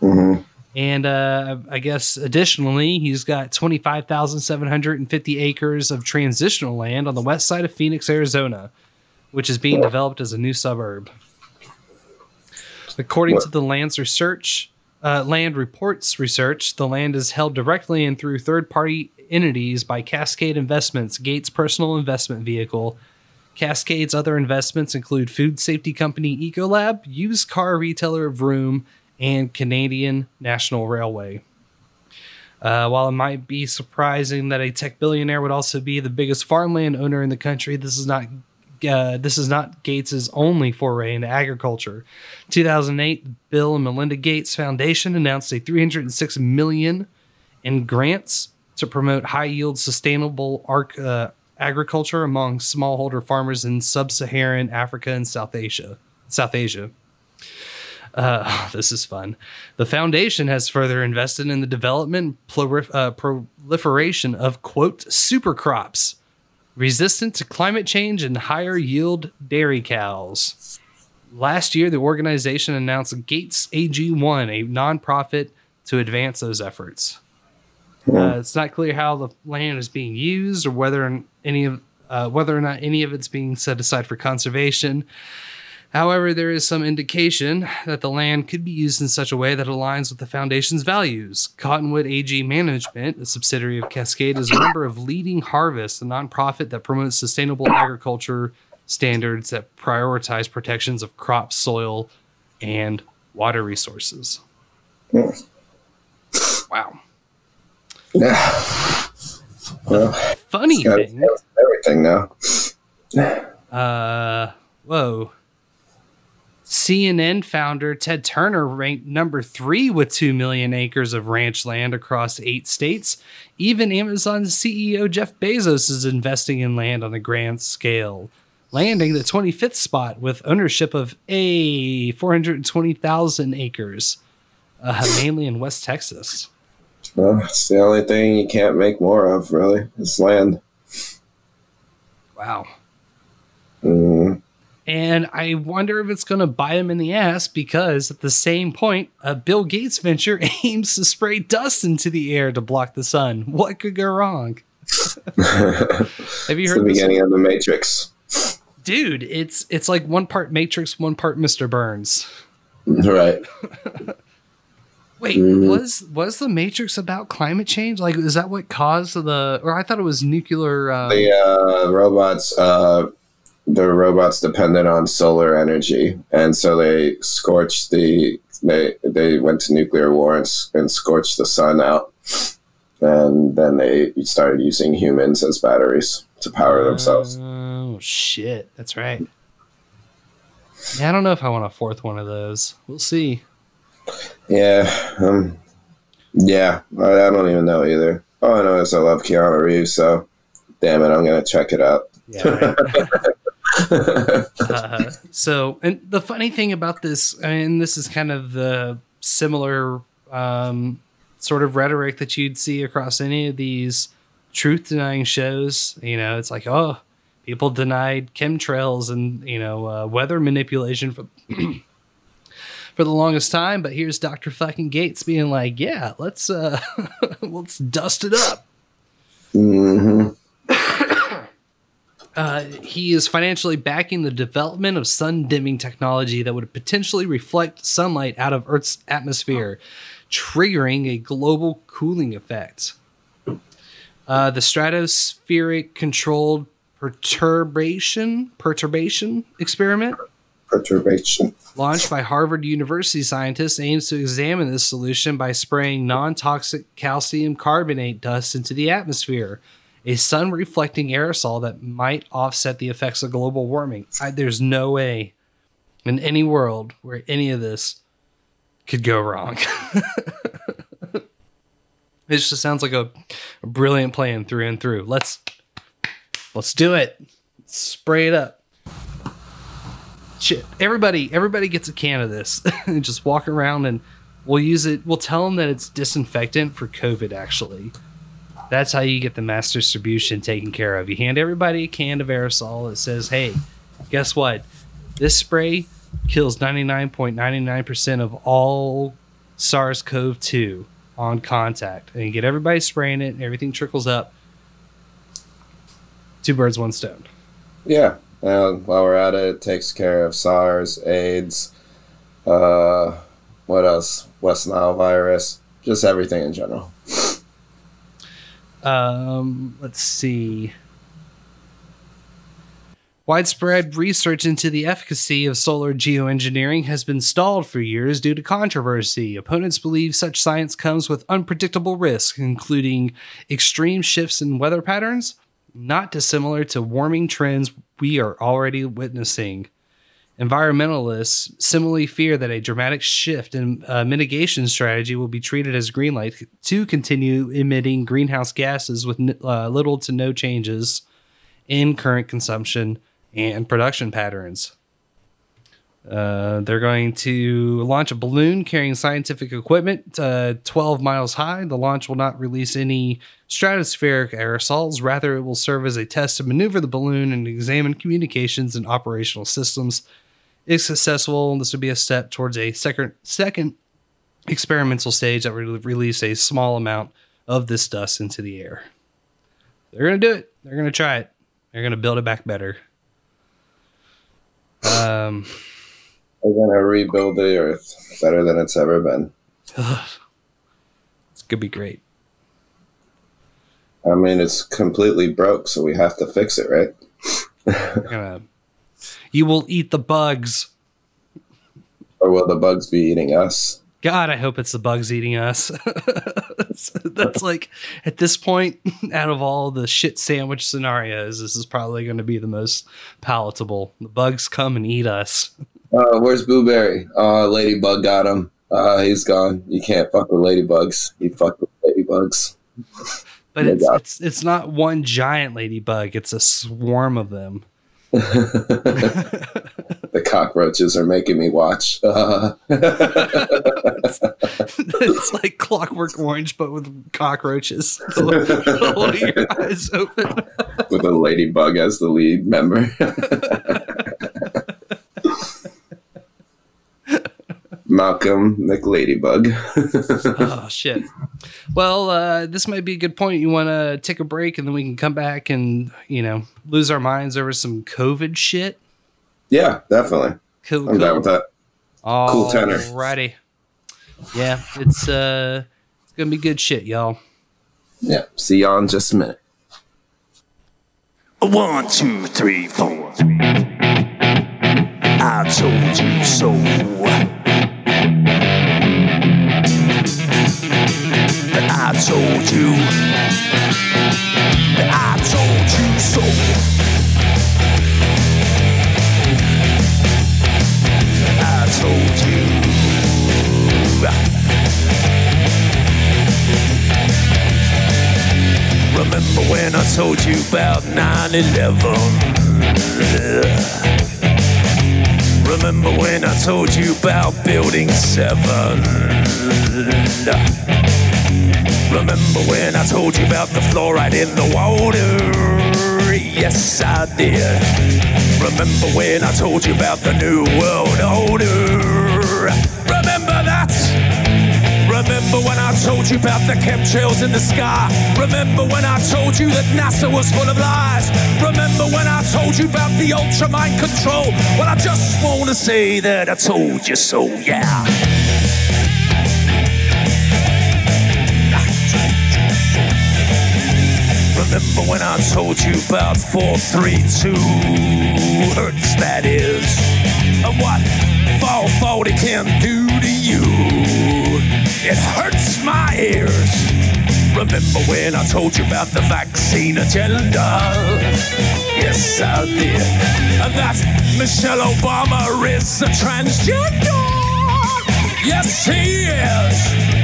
Mhm. And uh, I guess additionally, he's got 25,750 acres of transitional land on the west side of Phoenix, Arizona, which is being developed as a new suburb. According to the Land's research, uh, Land Reports research, the land is held directly and through third party entities by Cascade Investments, Gates' personal investment vehicle. Cascade's other investments include food safety company Ecolab, used car retailer Vroom, and Canadian National Railway. Uh, while it might be surprising that a tech billionaire would also be the biggest farmland owner in the country, this is not uh, this is not Gates's only foray into agriculture. 2008, Bill and Melinda Gates Foundation announced a 306 million in grants to promote high-yield, sustainable arc, uh, agriculture among smallholder farmers in sub-Saharan Africa and South Asia. South Asia. Uh, this is fun. The foundation has further invested in the development prolif- uh, proliferation of quote super crops resistant to climate change and higher yield dairy cows. Last year, the organization announced Gates AG1, a nonprofit to advance those efforts. Uh, it's not clear how the land is being used or whether any of uh, whether or not any of it's being set aside for conservation. However, there is some indication that the land could be used in such a way that aligns with the foundation's values. Cottonwood AG Management, a subsidiary of Cascade, is a member of Leading Harvest, a nonprofit that promotes sustainable agriculture standards that prioritize protections of crops, soil, and water resources. Wow. Yeah. Well, Funny thing. everything now. Uh, whoa. CNN founder Ted Turner ranked number three with 2 million acres of ranch land across eight states. Even Amazon's CEO Jeff Bezos is investing in land on a grand scale, landing the 25th spot with ownership of a 420,000 acres, uh, mainly in West Texas. Well, it's the only thing you can't make more of, really. It's land. Wow. Mm. And I wonder if it's going to bite him in the ass because at the same point, a Bill Gates venture aims to spray dust into the air to block the sun. What could go wrong? Have you heard the beginning of the Matrix. Dude, it's it's like one part Matrix, one part Mr. Burns. Right. Wait, Mhm. was was the Matrix about climate change? Like, is that what caused the? Or I thought it was nuclear. Uh, The uh, robots, uh, the robots depended on solar energy, and so they scorched the. They they went to nuclear war and, and scorched the sun out, and then they started using humans as batteries to power themselves. Oh shit, that's right. Yeah, I don't know if I want a fourth one of those. We'll see. Yeah, um, yeah, I, I don't even know either. All I know is I love Keanu Reeves, so damn it, I'm gonna check it out. Yeah. Uh, so, and the funny thing about this, I mean, this is kind of the similar um, sort of rhetoric that you'd see across any of these truth denying shows. You know, it's like, oh, people denied chemtrails and, you know, uh, weather manipulation for. For the longest time, but here's Dr. fucking Gates being like, "Yeah, let's uh let's dust it up." hmm Uh, he is financially backing the development of sun dimming technology that would potentially reflect sunlight out of Earth's atmosphere, triggering a global cooling effect. Uh, the stratospheric controlled perturbation perturbation experiment Perturbation. launched by Harvard University scientists aims to examine this solution by spraying non-toxic calcium carbonate dust into the atmosphere, a sun-reflecting aerosol that might offset the effects of global warming. I, there's no way in any world where any of this could go wrong. it just sounds like a, a brilliant plan through and through. Let's let's do it. Spray it up shit everybody everybody gets a can of this and just walk around and we'll use it we'll tell them that it's disinfectant for covid actually that's how you get the mass distribution taken care of you hand everybody a can of aerosol that says hey guess what this spray kills 99.99% of all sars-cov-2 on contact and you get everybody spraying it and everything trickles up two birds one stone Yeah. And while we're at it, it takes care of SARS, AIDS, uh, what else? West Nile virus, just everything in general. Um, let's see. Widespread research into the efficacy of solar geoengineering has been stalled for years due to controversy. Opponents believe such science comes with unpredictable risks, including extreme shifts in weather patterns, not dissimilar to warming trends we are already witnessing. Environmentalists similarly fear that a dramatic shift in uh, mitigation strategy will be treated as green light to continue emitting greenhouse gases with uh, little to no changes in current consumption and production patterns. Uh, they're going to launch a balloon carrying scientific equipment uh, 12 miles high. The launch will not release any stratospheric aerosols. Rather, it will serve as a test to maneuver the balloon and examine communications and operational systems. If successful, this would be a step towards a second second experimental stage that would release a small amount of this dust into the air. They're to do it. They're to try it. They're to build it back better. Um, We're gonna rebuild the earth better than it's ever been. it's gonna be great. I mean, it's completely broke, so we have to fix it, right? Gonna, you will eat the bugs. Or will the bugs be eating us? God, I hope it's the bugs eating us. That's like at this point, out of all the shit sandwich scenarios, this is probably going to be the most palatable. The bugs come and eat us. Uh, where's Blueberry? Uh, Ladybug got him. Uh, he's gone. You can't fuck with ladybugs. You fuck with ladybugs. But it's, it's it's not one giant ladybug; it's a swarm of them. the cockroaches are making me watch. Uh, it's like Clockwork Orange, but with cockroaches. Holding your eyes open. with a ladybug as the lead member. Malcolm McLadybug. oh shit. Well, uh, this might be a good point. You want to take a break, and then we can come back and you know lose our minds over some COVID shit. yeah, definitely. Cool, I'm down with that. Cool tenor. Alrighty. Yeah, it's uh, it's gonna be good shit, y'all. Yeah. See y'all in just a minute. One, two, three, four. I told you so. Told you. I told you so. I told you. Remember when I told you about 9 11? Remember when I told you about Building 7? Remember when I told you about the fluoride in the water? Yes, I did. Remember when I told you about the New World Order? Remember that? Remember when I told you about the chemtrails in the sky? Remember when I told you that NASA was full of lies? Remember when I told you about the ultra mind control? Well, I just want to say that I told you so, yeah. Remember when I told you about 432 hertz, that is? And what 440 can do to you? It hurts my ears. Remember when I told you about the vaccine agenda? Yes, I did. And that Michelle Obama is a transgender. Yes, he is.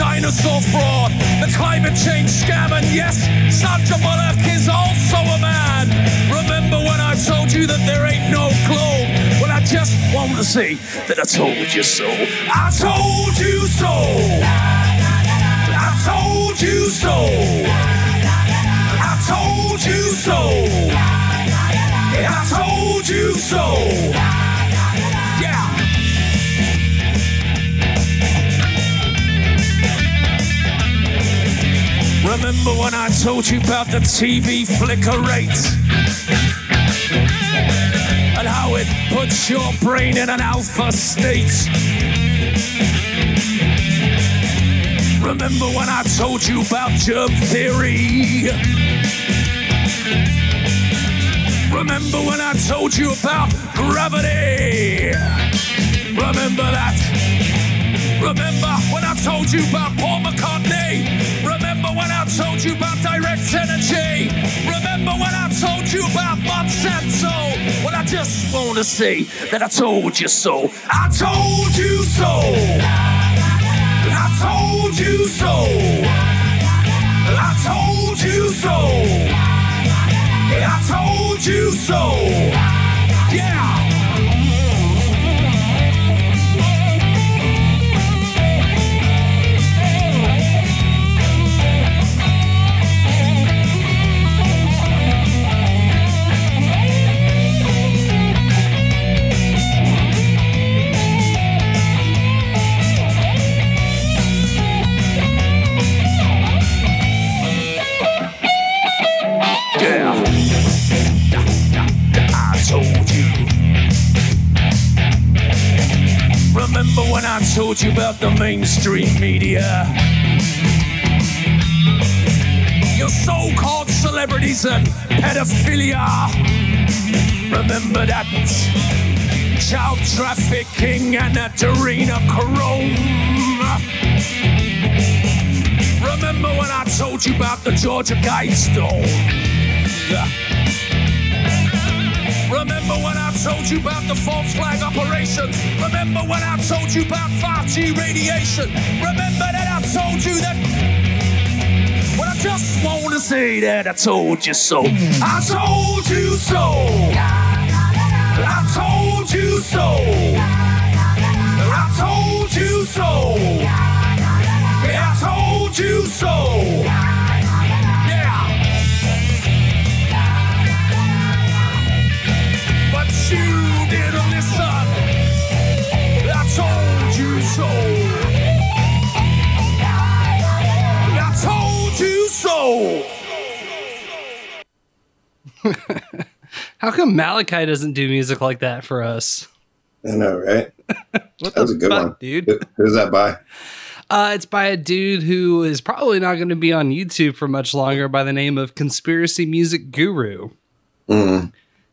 Dinosaur fraud, the climate change scam, and yes, Sandra Bullock is also a man. Remember when I told you that there ain't no globe? Well, I just want to say that I told you so. I told you so. I told you so. I told you so. I told you so. Remember when I told you about the TV flicker rate? And how it puts your brain in an alpha state? Remember when I told you about germ theory? Remember when I told you about gravity? Remember that? Remember when I told you about Paul McCartney? Remember when I told you about direct energy? Remember when I told you about Monsanto? Well, I just want to say that I told you so. I told you so. I told you so. I told you so. I told you so. Yeah. About the mainstream media? Your so called celebrities and pedophilia. Remember that? Child trafficking and adrenochrome. Remember when I told you about the Georgia Guidestone? Told you about the false flag operation? Remember when I told you about 5G radiation? Remember that I told you that. Well, I just want to say that I told you so. I told you so. I told you so. I told you so. I told you so. How come Malachi doesn't do music like that for us? I know, right? What that was a good fuck, one, dude? Who- Who's that by? Uh, it's by a dude who is probably not going to be on YouTube for much longer by the name of Conspiracy Music Guru. Mm.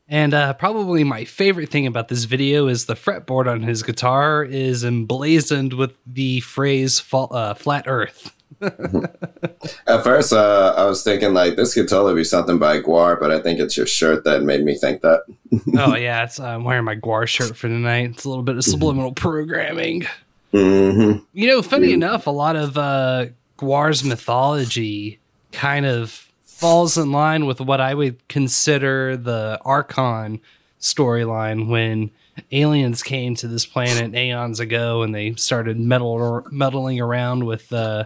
And uh, probably my favorite thing about this video is the fretboard on his guitar is emblazoned with the phrase uh, flat earth. At first, uh, I was thinking like this could totally be something by GWAR, but I think it's your shirt that made me think that. oh, yeah. It's, uh, I'm wearing my GWAR shirt for tonight. It's a little bit of subliminal programming. hmm You know, funny enough, a lot of uh, GWAR's mythology kind of falls in line with what I would consider the Archon storyline when aliens came to this planet aeons ago and they started meddle, meddling around with uh,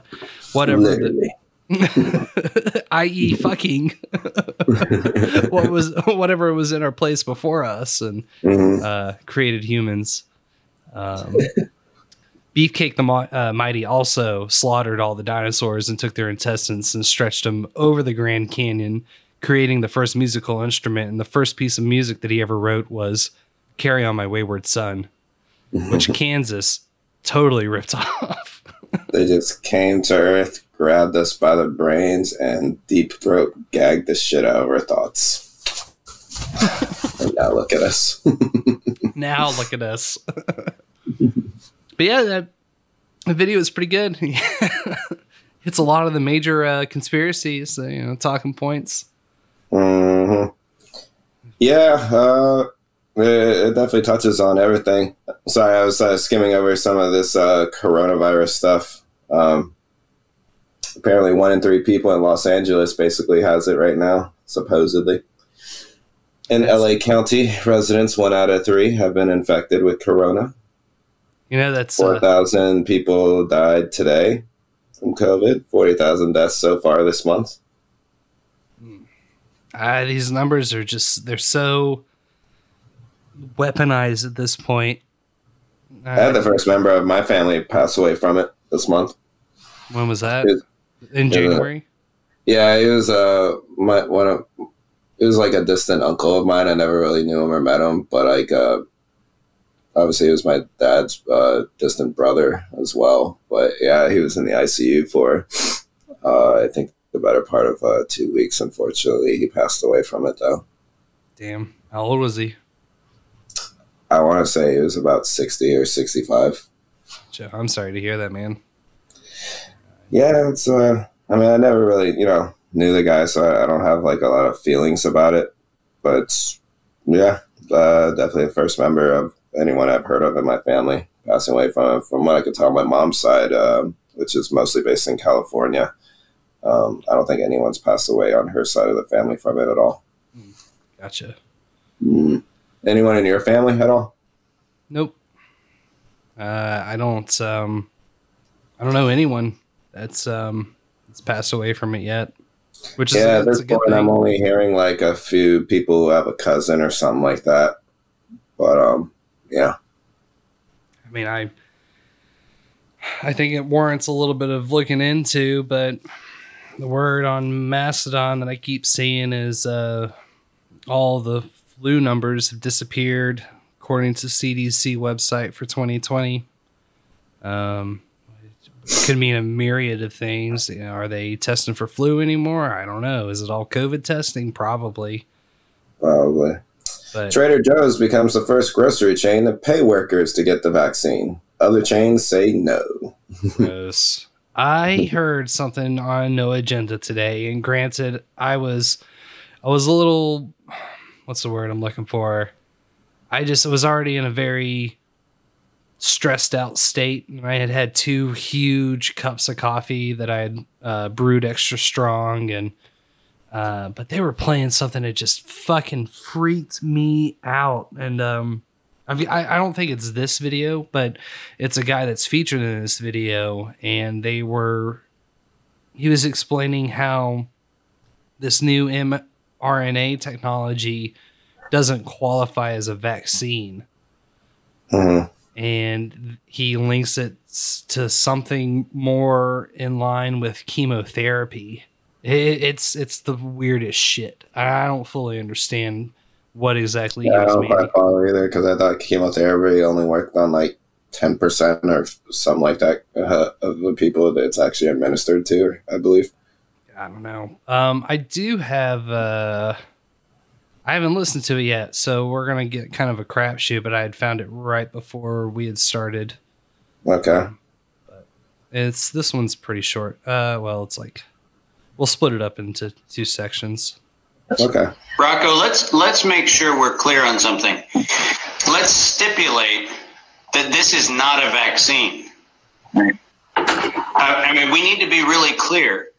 whatever, the, i.e., fucking what was whatever was in our place before us and Mhm. uh, created humans. Um, Beefcake the Mo- uh, Mighty also slaughtered all the dinosaurs and took their intestines and stretched them over the Grand Canyon, creating the first musical instrument. And the first piece of music that he ever wrote was Carry On My Wayward Son, which Kansas totally ripped off. They just came to Earth, grabbed us by the brains, and deep throat gagged the shit out of our thoughts. and now look at us. now look at us. but yeah, that the video is pretty good. Hits a lot of the major uh, conspiracies, uh, you know, talking points. hmm Yeah, uh, it, it definitely touches on everything. Sorry, I was uh, skimming over some of this uh, coronavirus stuff. Um, apparently, one in three people in Los Angeles basically has it right now, supposedly. In LA County, residents, one out of three, have been infected with corona. You know, that's uh, 4,000 people died today from COVID, 40,000 deaths so far this month. uh, these numbers are just they're so weaponized at this point. I had the first member of my family pass away from it this month. When was that? It- In January. Yeah, it was uh my one of it was like a distant uncle of mine. I never really knew him or met him, but like uh obviously he was my dad's uh distant brother as well. But yeah, he was in the ICU for uh I think the better part of uh two weeks, unfortunately. He passed away from it though. Damn, how old was he? I wanna say it was about sixty or sixty five. Joe, I'm sorry to hear that, man. Yeah, it's uh I mean I never really, you know, knew the guy so I, I don't have like a lot of feelings about it. But yeah, uh definitely the first member of anyone I've heard of in my family passing away from it. From what I could tell my mom's side, um, which is mostly based in California. Um, I don't think anyone's passed away on her side of the family from it at all. Gotcha. Mm. Anyone in your family at all? Nope. Uh, I don't. Um, I don't know anyone that's um that's passed away from it yet. Which is yeah, at that's a good point, I'm only hearing like a few people who have a cousin or something like that. But um, yeah, I mean, I I think it warrants a little bit of looking into, but the word on Mastodon that I keep seeing is uh, all the flu numbers have disappeared according to CDC website for 2020. Um, it could mean a myriad of things. You know, are they testing for flu anymore? I don't know. Is it all COVID testing? Probably. probably. But Trader Joe's becomes the first grocery chain to pay workers to get the vaccine. Other chains say no. Gross. I heard something on No Agenda today, and granted, I was I was a little what's the word I'm looking for? I just was already in a very stressed out state. I had had two huge cups of coffee that I had uh, brewed extra strong, and uh, but they were playing something that just fucking freaked me out. And um, I, mean, I I don't think it's this video, but it's a guy that's featured in this video, and they were he was explaining how this new mRNA technology doesn't qualify as a vaccine. And he links it to something more in line with chemotherapy. It, it's it's the weirdest shit. I don't fully understand what exactly Yeah, I he was don't meaning. quite follow either because I thought chemotherapy only worked on like ten percent or something like that uh, of the people that it's actually administered to. I believe. I don't know. Um, I do have. Uh, I haven't listened to it yet, so we're gonna get kind of a crapshoot. But I had found it right before we had started. Okay. It's this one's pretty short. Uh, well, it's like we'll split it up into two sections. Okay. Rocco, let's let's make sure we're clear on something. Let's stipulate that this is not a vaccine. Uh, I mean, we need to be really clear.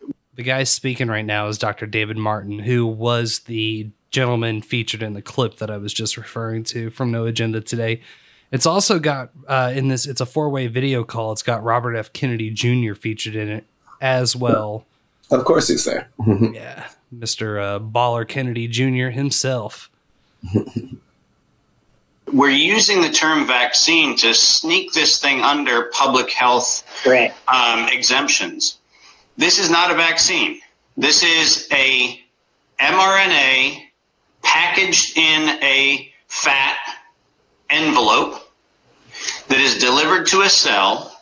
The guy speaking right now is Dr. David Martin, who was the gentleman featured in the clip that I was just referring to from No Agenda today. It's also got uh, in this. It's a four-way video call. It's got Robert F. Kennedy Jr. featured in it as well. Of course, he's there. yeah, Mr. Uh, Baller Kennedy Jr. himself. We're using the term vaccine to sneak this thing under public health um, exemptions. This is not a vaccine. This is a mRNA packaged in a fat envelope that is delivered to a cell.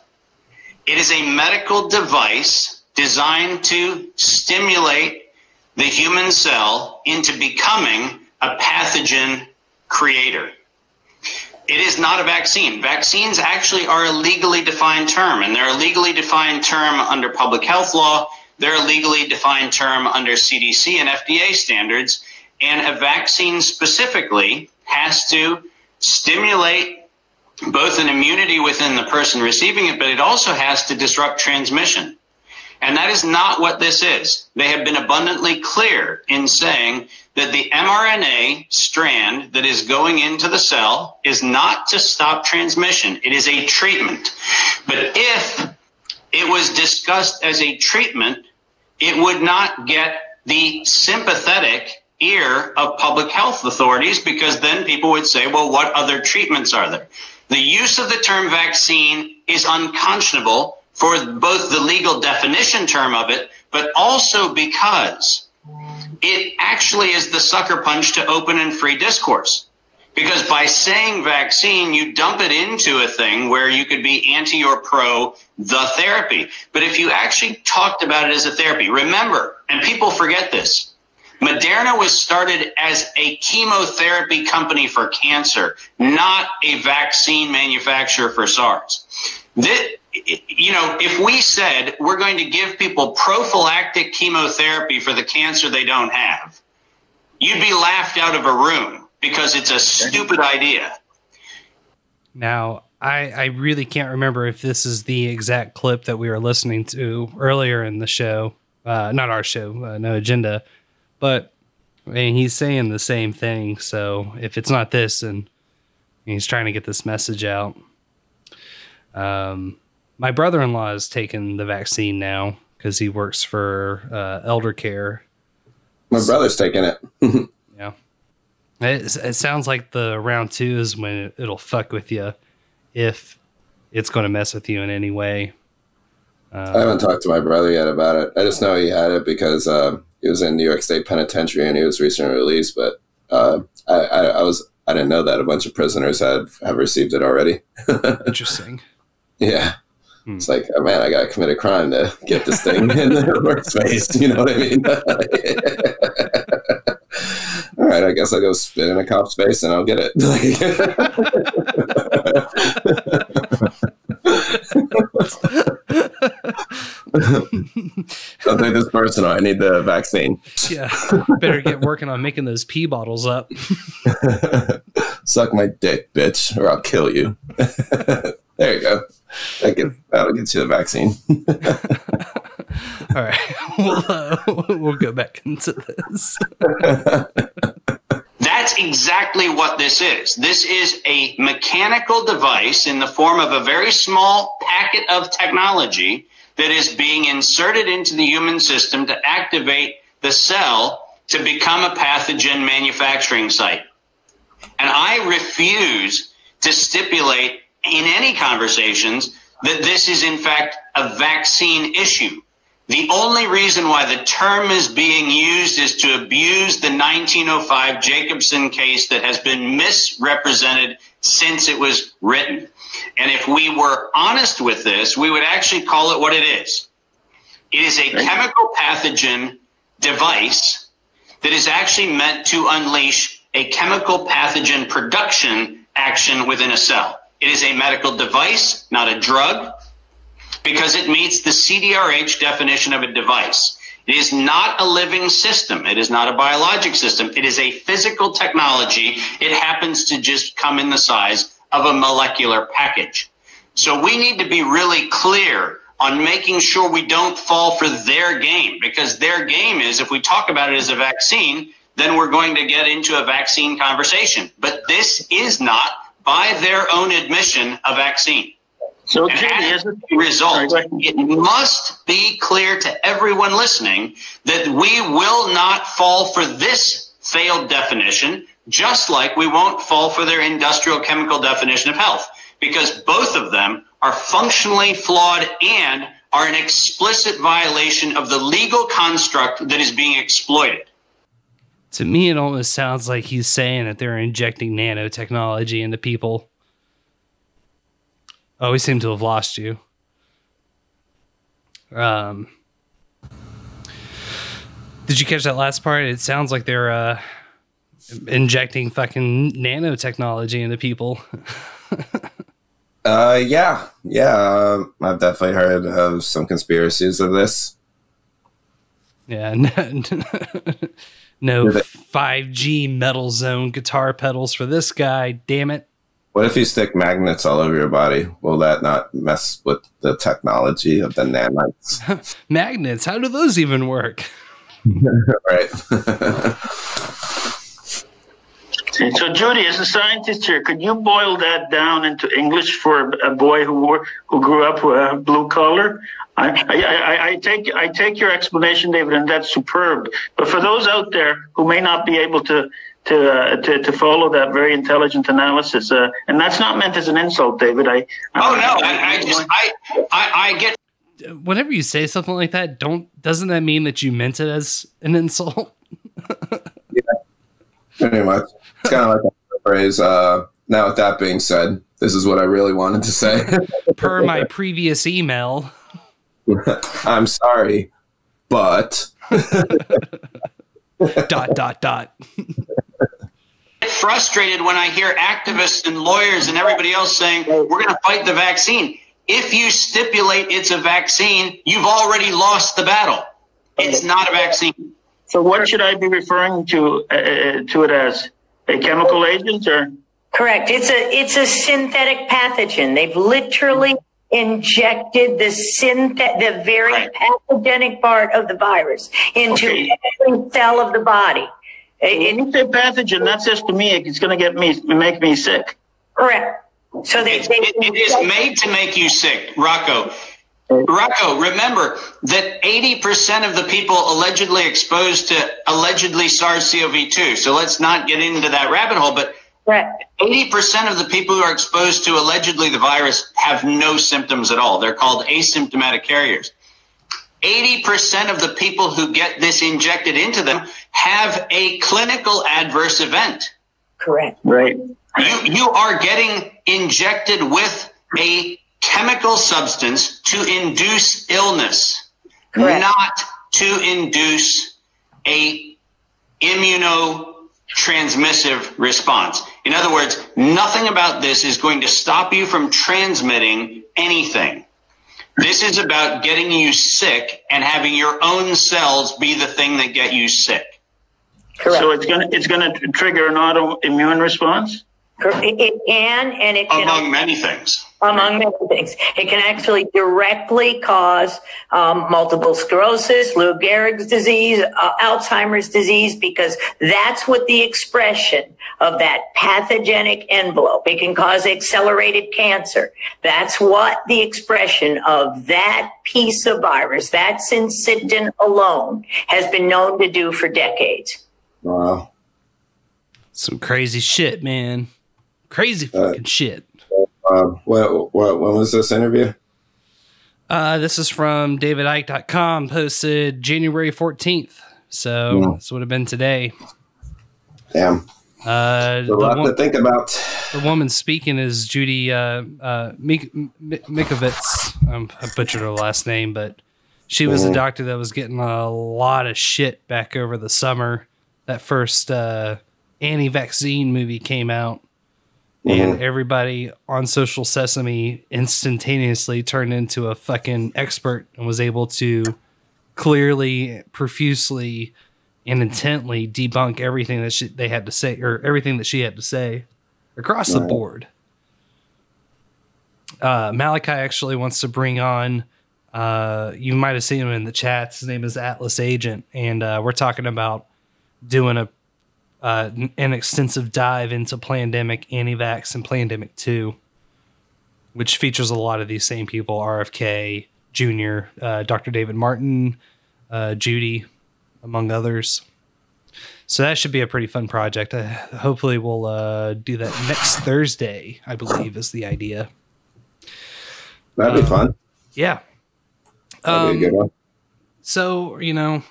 It is a medical device designed to stimulate the human cell into becoming a pathogen creator. It is not a vaccine. Vaccines actually are a legally defined term, and they're a legally defined term under public health law. They're a legally defined term under CDC and FDA standards. And a vaccine specifically has to stimulate both an immunity within the person receiving it, but it also has to disrupt transmission. And that is not what this is. They have been abundantly clear in saying that the mRNA strand that is going into the cell is not to stop transmission. It is a treatment. But if it was discussed as a treatment, it would not get the sympathetic ear of public health authorities because then people would say, well, what other treatments are there? The use of the term vaccine is unconscionable for both the legal definition term of it, but also because it actually is the sucker punch to open and free discourse. Because by saying vaccine, you dump it into a thing where you could be anti or pro the therapy. But if you actually talked about it as a therapy, remember, and people forget this, Moderna was started as a chemotherapy company for cancer, not a vaccine manufacturer for SARS. This, you know, if we said we're going to give people prophylactic chemotherapy for the cancer they don't have, you'd be laughed out of a room because it's a stupid idea. Now, I, I really can't remember if this is the exact clip that we were listening to earlier in the show. Uh, not our show, uh, No Agenda. But mean, he's saying the same thing. So if it's not this, and he's trying to get this message out. Um, my brother in law has taken the vaccine now because he works for uh, elder care. My brother's taking it. Yeah. It, it sounds like the round two is when it, it'll fuck with you if it's going to mess with you in any way. Uh, I haven't talked to my brother yet about it. I just know he had it because uh, he was in New York State Penitentiary and he was recently released. But uh, I, I, I was I didn't know that a bunch of prisoners had have received it already. Interesting. Yeah. Hmm. It's like, oh man, I got to commit a crime to get this thing in the workspace. You know what I mean? All right, I guess I'll go spit in a cop's face and I'll get it. Don't take this personal. I need the vaccine. yeah. Better get working on making those pee bottles up. Suck my dick, bitch, or I'll kill you. There you go. That gets, that'll get you the vaccine. All right, we'll, uh, we'll go back into this. That's exactly what this is. This is a mechanical device in the form of a very small packet of technology that is being inserted into the human system to activate the cell to become a pathogen manufacturing site. And I refuse to stipulate in any conversations that this is in fact a vaccine issue. The only reason why the term is being used is to abuse the 1905 Jacobson case that has been misrepresented since it was written. And if we were honest with this, we would actually call it what it is. It is a chemical pathogen device that is actually meant to unleash a chemical pathogen production action within a cell. It is a medical device, not a drug, because it meets the CDRH definition of a device. It is not a living system. It is not a biologic system. It is a physical technology. It happens to just come in the size of a molecular package. So we need to be really clear on making sure we don't fall for their game because their game is if we talk about it as a vaccine, then we're going to get into a vaccine conversation. But this is not, by their own admission, a vaccine. So, and Judy, as a result, it must be clear to everyone listening that we will not fall for this failed definition, just like we won't fall for their industrial chemical definition of health, because both of them are functionally flawed and are an explicit violation of the legal construct that is being exploited. To me, it almost sounds like he's saying that they're injecting nanotechnology into people. Oh, we seem to have lost you. Um, did you catch that last part? It sounds like they're uh, injecting fucking nanotechnology into people. Uh, yeah, yeah. Uh, I've definitely heard of some conspiracies of this. yeah, no, no 5G metal zone guitar pedals for this guy. Damn it. What if you stick magnets all over your body? Will that not mess with the technology of the nanites? Magnets, how do those even work? right. So, Judy, as a scientist here, could you boil that down into English for a boy who wore, who grew up uh, blue collar? I, I, I, I take I take your explanation, David, and that's superb. But for those out there who may not be able to to uh, to, to follow that very intelligent analysis, uh, and that's not meant as an insult, David. I Oh no, I, I just I, I I get Whenever you say something like that, don't doesn't that mean that you meant it as an insult? Pretty much. It's kind of like a phrase. Uh, now, with that being said, this is what I really wanted to say. Per my previous email. I'm sorry, but dot dot dot. get frustrated when I hear activists and lawyers and everybody else saying we're going to fight the vaccine. If you stipulate it's a vaccine, you've already lost the battle. It's not a vaccine. So, what should I be referring to uh, to it as? A chemical agent, or Correct. It's a it's a synthetic pathogen. They've literally injected the synthet the very pathogenic part of the virus into Okay. every cell of the body. when you say pathogen, that says to me it's going to get me make me sick. Correct. So they, It, it- it is made to make you sick, Rocco. Rocco, remember that 80% of the people allegedly exposed to allegedly SARS-CoV-2. So let's not get into that rabbit hole, but 80% of the people who are exposed to allegedly the virus have no symptoms at all. They're called asymptomatic carriers. 80% of the people who get this injected into them have a clinical adverse event. Correct. Right. You, you are getting injected with a chemical substance to induce illness, not to induce a immunotransmissive response. In other words, nothing about this is going to stop you from transmitting anything. This is about getting you sick and having your own cells be the thing that get you sick. Correct. So it's going to it's going to trigger an autoimmune response. It, it can, and it can Among many things. among many things. It can actually directly cause um, multiple sclerosis, Lou Gehrig's disease, uh, Alzheimer's disease, because that's what the expression of that pathogenic envelope. It can cause accelerated cancer. That's what the expression of that piece of virus, that syncytin alone, has been known to do for decades. Wow. Some crazy shit, man. Crazy fucking shit. Um, what, what, when was this interview? Uh, this is from davidicke.com, posted January 14th. So Yeah. this would have been today. Damn. Uh, A lot to think about. The woman speaking is Judy uh, uh, Mik- Mikovits. Um, I butchered her last name, but she was a Mhm. doctor that was getting a lot of shit back over the summer. That first uh, anti-vaccine movie came out, and everybody on Social Sesame instantaneously turned into a fucking expert and was able to clearly, profusely, and intently debunk everything that she, they had to say, or everything that she had to say across the board. Uh, Malachi actually wants to bring on. Uh, you might have seen him in the chats. His name is Atlas Agent, and uh, we're talking about doing a uh, an extensive dive into Plandemic, anti-vax, and Plandemic two, which features a lot of these same people: RFK Jr., uh, Dr. David Martin, uh, Judy, among others. So that should be a pretty fun project. Uh, hopefully, we'll uh, do that next Thursday. I believe is the idea. That'd be Um, fun. Yeah. That'd be a good one. So you know,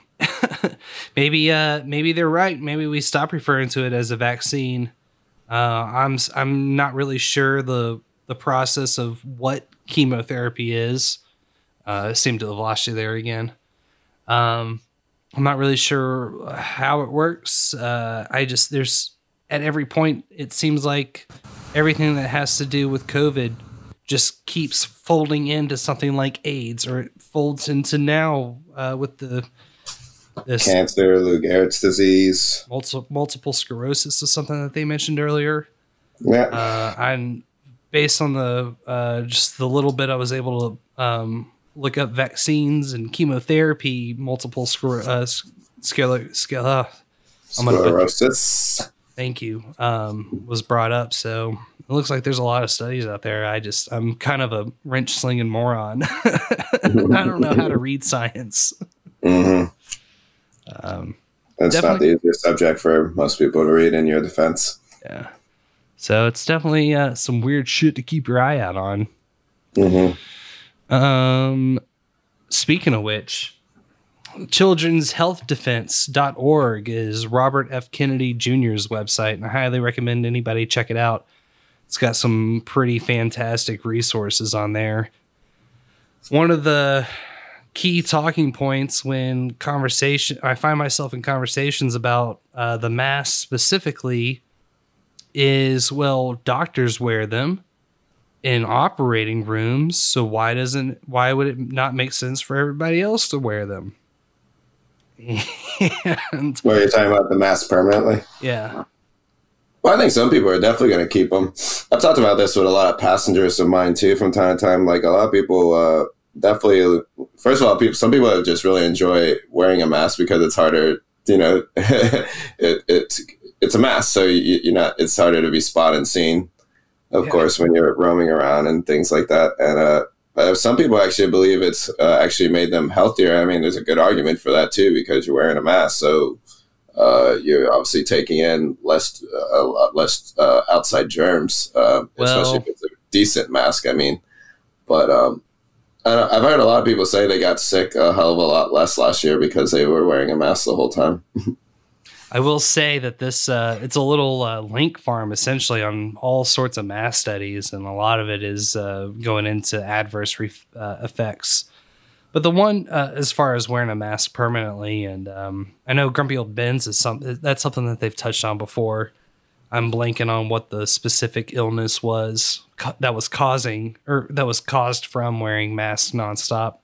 maybe uh, maybe they're right. Maybe we stop referring to it as a vaccine. Uh, I'm I'm not really sure the the process of what chemotherapy is. Uh, seem to have lost you there again. Um, I'm not really sure how it works. Uh, I just there's at every point it seems like everything that has to do with COVID just keeps folding into something like AIDS, or it folds into now uh, with the this Cancer, Lou Gehrig's disease. multiple multiple sclerosis is something that they mentioned earlier. Yeah. Uh, and based on the uh, just the little bit I was able to um, look up vaccines and chemotherapy, multiple scler- uh, scler- scler- uh, put- Sclerosis. thank you um, was brought up. So it looks like there's a lot of studies out there. I just I'm kind of a wrench slinging moron. I don't know how to read science. hmm Um, That's not the easiest subject for most people to read in your defense. Yeah. So it's definitely uh, some weird shit to keep your eye out on. hmm Um, speaking of which, children'shealthdefense.org is Robert F. Kennedy Jr.'s website, and I highly recommend anybody check it out. It's got some pretty fantastic resources on there. One of the key talking points when conversation I find myself in conversations about uh, the mask specifically is well, doctors wear them in operating rooms, so why doesn't why would it not make sense for everybody else to wear them? and What are you talking about? The mask permanently? yeah, Well, I think some people are definitely going to keep them. I've talked about this with a lot of passengers of mine too from time to time. Like a lot of people, uh, definitely. First of all, people, some people just really enjoy wearing a mask because it's harder. You know, it, it's it's a mask, so you, you're not. It's harder to be spotted and seen. Of Yeah. course, when you're roaming around and things like that, and uh, some people actually believe it's uh, actually made them healthier. I mean, there's a good argument for that too because you're wearing a mask, so uh, you're obviously taking in less uh, less uh, outside germs, uh, especially if it's a decent mask. I mean, but um, I've heard a lot of people say they got sick a hell of a lot less last year because they were wearing a mask the whole time. I will say that this uh, it's a little uh, link farm essentially on all sorts of mass studies, and a lot of it is uh, going into adverse re- uh, effects. But the one uh, as far as wearing a mask permanently, and um, I know Grumpy Old Ben's is something that's something that they've touched on before. I'm blanking on what the specific illness was ca- that was causing or that was caused from wearing masks nonstop.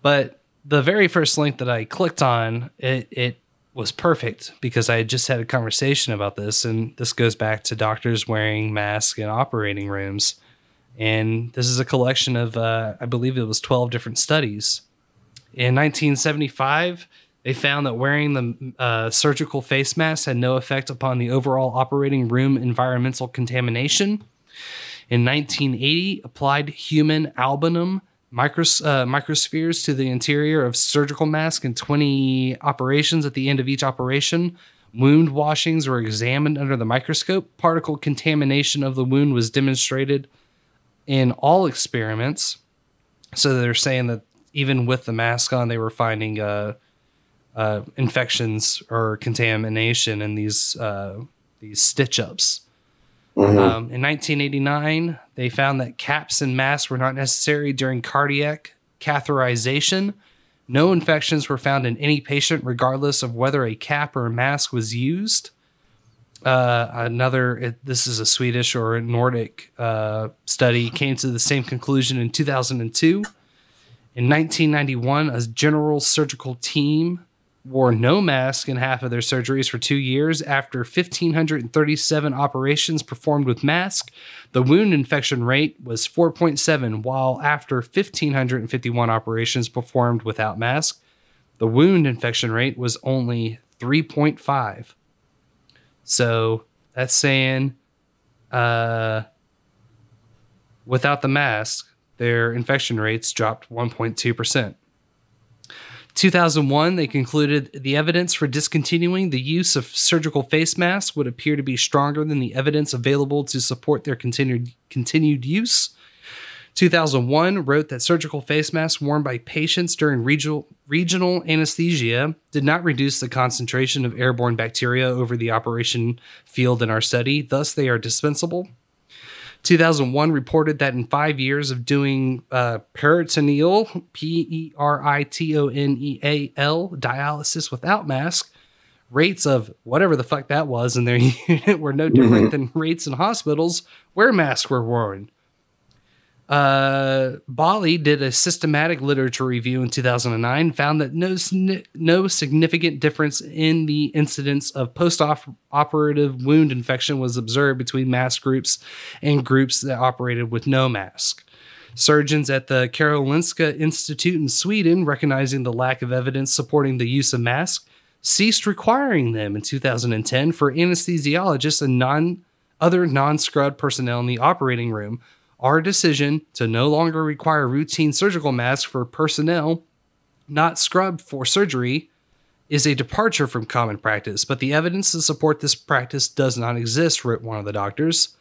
But the very first link that I clicked on, it, it was perfect because I had just had a conversation about this, and this goes back to doctors wearing masks in operating rooms. And this is a collection of, uh, I believe it was 12 different studies. In 1975, they found that wearing the uh, surgical face mask had no effect upon the overall operating room environmental contamination. In 1980, applied human albumin micros, uh, microspheres to the interior of surgical mask in 20 operations. At the end of each operation, wound washings were examined under the microscope. Particle contamination of the wound was demonstrated in all experiments. So they're saying that even with the mask on, they were finding uh, uh, infections or contamination in these uh, these stitch ups. Mhm. Um, in 1989, they found that caps and masks were not necessary during cardiac catheterization. No infections were found in any patient, regardless of whether a cap or a mask was used. Uh, another, it, this is a Swedish or a Nordic uh, study, came to the same conclusion in 2002. In 1991, a general surgical team wore no mask in half of their surgeries for two years. After 1,537 operations performed with mask, the wound infection rate was 4.7, while after 1,551 operations performed without mask, the wound infection rate was only 3.5. So that's saying uh, without the mask, their infection rates dropped 1.2%. 2001, they concluded the evidence for discontinuing the use of surgical face masks would appear to be stronger than the evidence available to support their continued continued use. 2001 wrote that surgical face masks worn by patients during regional regional anesthesia did not reduce the concentration of airborne bacteria over the operation field in our study. Thus, they are dispensable. 2001 reported that in five years of doing uh, peritoneal, P E R I T O N E A L, dialysis without mask, rates of whatever the fuck that was in their unit were no different Mhm. than rates in hospitals where masks were worn. Uh, Bahli did a systematic literature review in 2009, found that no no significant difference in the incidence of post-operative wound infection was observed between mask groups and groups that operated with no mask. Surgeons at the Karolinska Institute in Sweden, recognizing the lack of evidence supporting the use of masks, ceased requiring them in 2010 for anesthesiologists and non other non-scrubbed personnel in the operating room. Our decision to no longer require routine surgical masks for personnel not scrubbed for surgery is a departure from common practice, but the evidence to support this practice does not exist, wrote one of the doctors.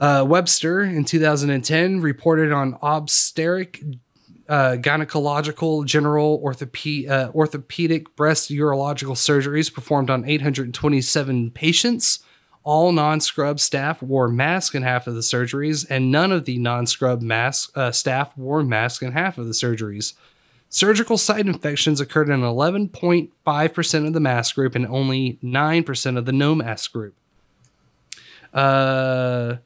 Uh, Webster in 2010 reported on obstetric, uh, gynecological, general orthope- uh, orthopedic breast urological surgeries performed on 827 patients. All non-scrub staff wore masks in half of the surgeries, and none of the non-scrub mask uh, staff wore masks in half of the surgeries. Surgical site infections occurred in 11.5% of the mask group and only 9% of the no mask group. Uh,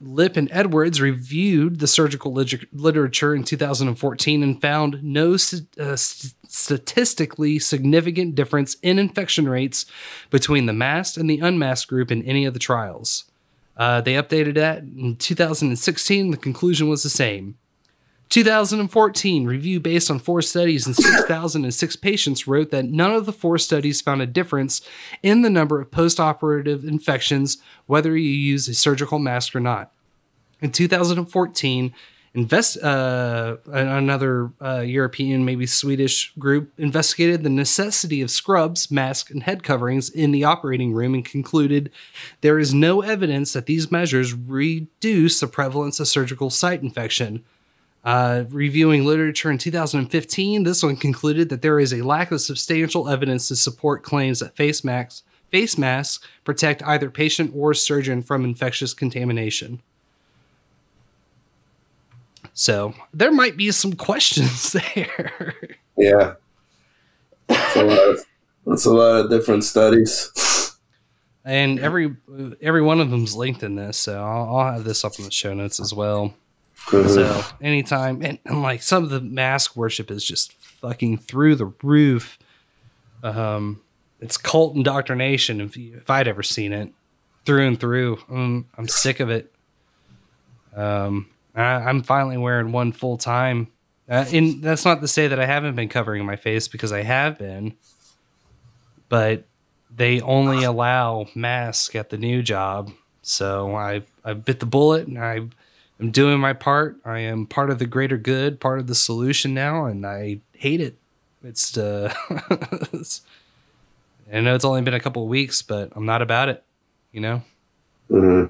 Lipp and Edwards reviewed the surgical lit- literature in 2014 and found no st- uh, st- statistically significant difference in infection rates between the masked and the unmasked group in any of the trials. Uh, they updated that in 2016. The conclusion was the same. 2014 review based on four studies and 6,006 patients wrote that none of the four studies found a difference in the number of post-operative infections whether you use a surgical mask or not. In 2014, invest uh, another uh, European, maybe Swedish group investigated the necessity of scrubs, masks, and head coverings in the operating room and concluded there is no evidence that these measures reduce the prevalence of surgical site infection. Uh, reviewing literature in 2015, this one concluded that there is a lack of substantial evidence to support claims that face masks, face masks protect either patient or surgeon from infectious contamination. So there might be some questions there. Yeah. That's a lot of, that's a lot of different studies. and every every one of them's linked in this, so I'll, I'll have this up in the show notes as well. Mhm. So anytime, and, and like some of the mask worship is just fucking through the roof. Um, it's cult indoctrination. If, if I'd ever seen it through and through, um, I'm sick of it. Um, I, I'm finally wearing one full time. Uh, and that's not to say that I haven't been covering my face because I have been, but they only allow mask at the new job. So I I bit the bullet and I am doing my part. I am part of the greater good, part of the solution now, and I hate it. It's uh, I know it's only been a couple of weeks, but I'm not about it. You know. hmm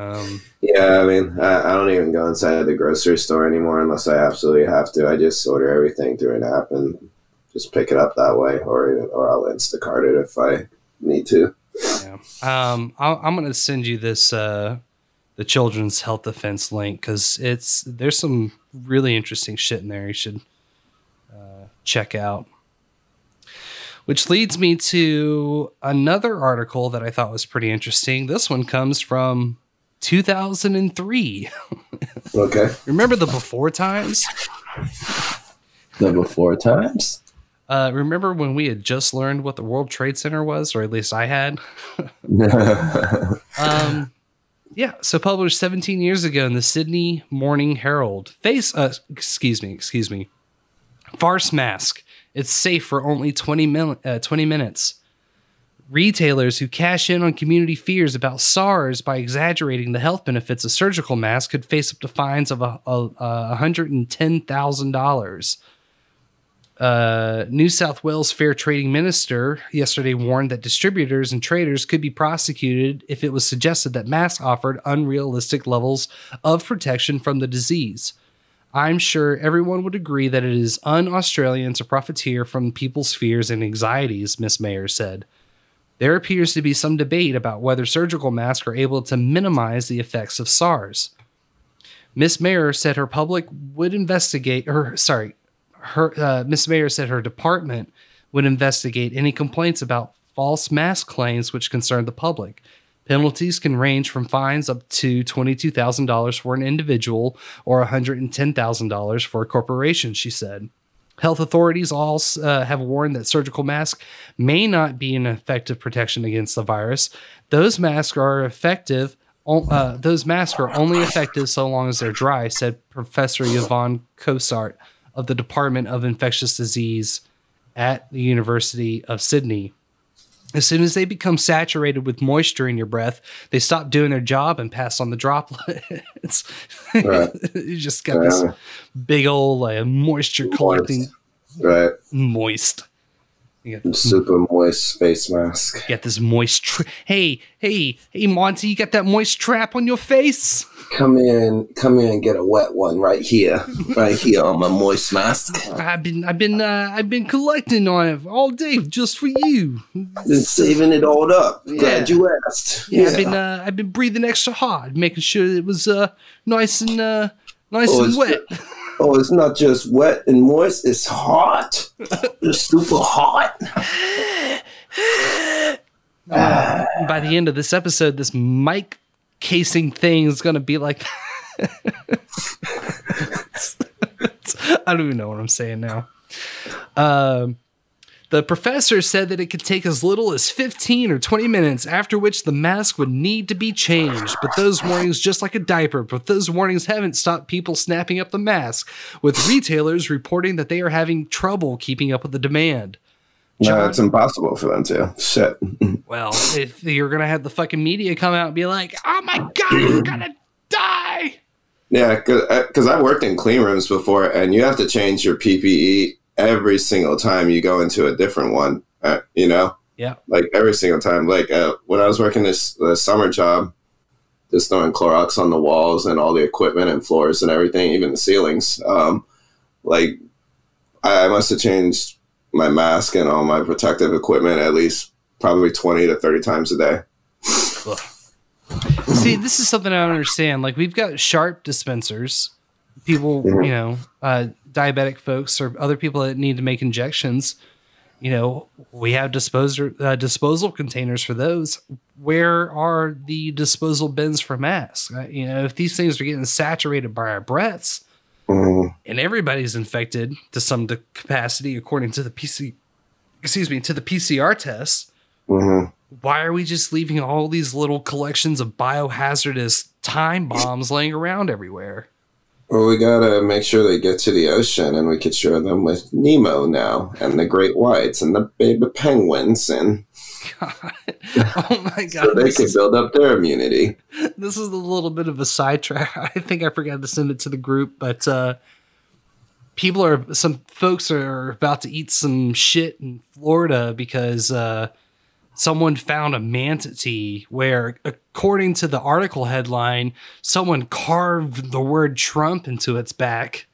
Um, Yeah, I mean, I, I don't even go inside the grocery store anymore unless I absolutely have to. I just order everything through an app and just pick it up that way, or or I'll Instacart it if I need to. Um, I'll, I'm gonna send you this uh, the Children's Health Defense link because it's there's some really interesting shit in there. You should uh, check out. Which leads me to another article that I thought was pretty interesting. This one comes from 2003. Okay. Remember the before times? The before times? Uh, remember when we had just learned what the World Trade Center was, or at least I had? um, yeah, so published 17 years ago in the Sydney Morning Herald. Face, uh, excuse me, excuse me. Farce mask. It's safe for only 20, mil- uh, 20 minutes. Retailers who cash in on community fears about SARS by exaggerating the health benefits of surgical masks could face up to fines of a, a, a $110,000. Uh, New South Wales Fair Trading Minister yesterday warned that distributors and traders could be prosecuted if it was suggested that masks offered unrealistic levels of protection from the disease. I'm sure everyone would agree that it is un Australian to profiteer from people's fears and anxieties, Miss Meagher said. There appears to be some debate about whether surgical masks are able to minimize the effects of SARS. Miss Meagher said her public would investigate, or sorry, her uh, Miss Meagher said her department would investigate any complaints about false mask claims which concern the public. Penalties can range from fines up to $22,000 for an individual or $110,000 for a corporation, she said. Health authorities also uh, have warned that surgical masks may not be an effective protection against the virus. Those masks are effective. Uh, those masks are only effective so long as they're dry," said Professor Yvonne Cossart of the Department of Infectious Disease at the University of Sydney. As soon as they become saturated with moisture in your breath, they stop doing their job and pass on the droplets. Right. you just got this big old uh, moisture collecting Right. moist. You got, Super moist face mask. get this moist. Tra- hey, hey, hey, Monty, you got that moist trap on your face? Come in, come in and get a wet one right here, right here on my moist mask. I've been, I've been, uh, I've been collecting on it all day just for you. Been saving it all up. Glad Yeah. you asked. Yeah, I've been, uh, I've been breathing extra hard, making sure it was uh, nice and uh, nice Oh, and wet. Oh, it's not just wet and moist, it's hot. It's super hot. Uh, by the end of this episode, this mic casing thing is going to be like. I don't even know what I'm saying now. Um, the professor said that it could take as little as 15 or 20 minutes, after which the mask would need to be changed. But those warnings, just like a diaper, but those warnings haven't stopped people snapping up the mask, with retailers reporting that they are having trouble keeping up with the demand. No, it's impossible for them to. Shit. Well, if you're gonna have the fucking media come out and be like, "Oh my god, you're gonna die," Yeah, because I've worked in clean rooms before, and you have to change your PPE every single time you go into a different one. Uh, you know, yeah, like every single time. Like uh, when I was working this uh, summer job, just throwing Clorox on the walls and all the equipment and floors and everything, even the ceilings. Um, like I must have changed my mask and all my protective equipment at least probably twenty to thirty times a day. See, this is something I don't understand. Like we've got sharp dispensers, people, Mhm. you know, uh, diabetic folks or other people that need to make injections. You know, we have disposer uh, disposal containers for those. Where are the disposal bins for masks? Uh, you know, if these things are getting saturated by our breaths, Mhm. and everybody's infected to some capacity, according to the PC excuse me, to the PCR tests, hmm why are we just leaving all these little collections of biohazardous time bombs laying around everywhere? Well, we gotta make sure they get to the ocean, and we could share them with Nemo now, and the great whites, and the baby penguins, and Oh my god. so they can build up their immunity. this is a little bit of a sidetrack. I think I forgot to send it to the group, but uh, people are some folks are about to eat some shit in Florida because uh, someone found a manatee where, according to the article headline, someone carved the word Trump into its back.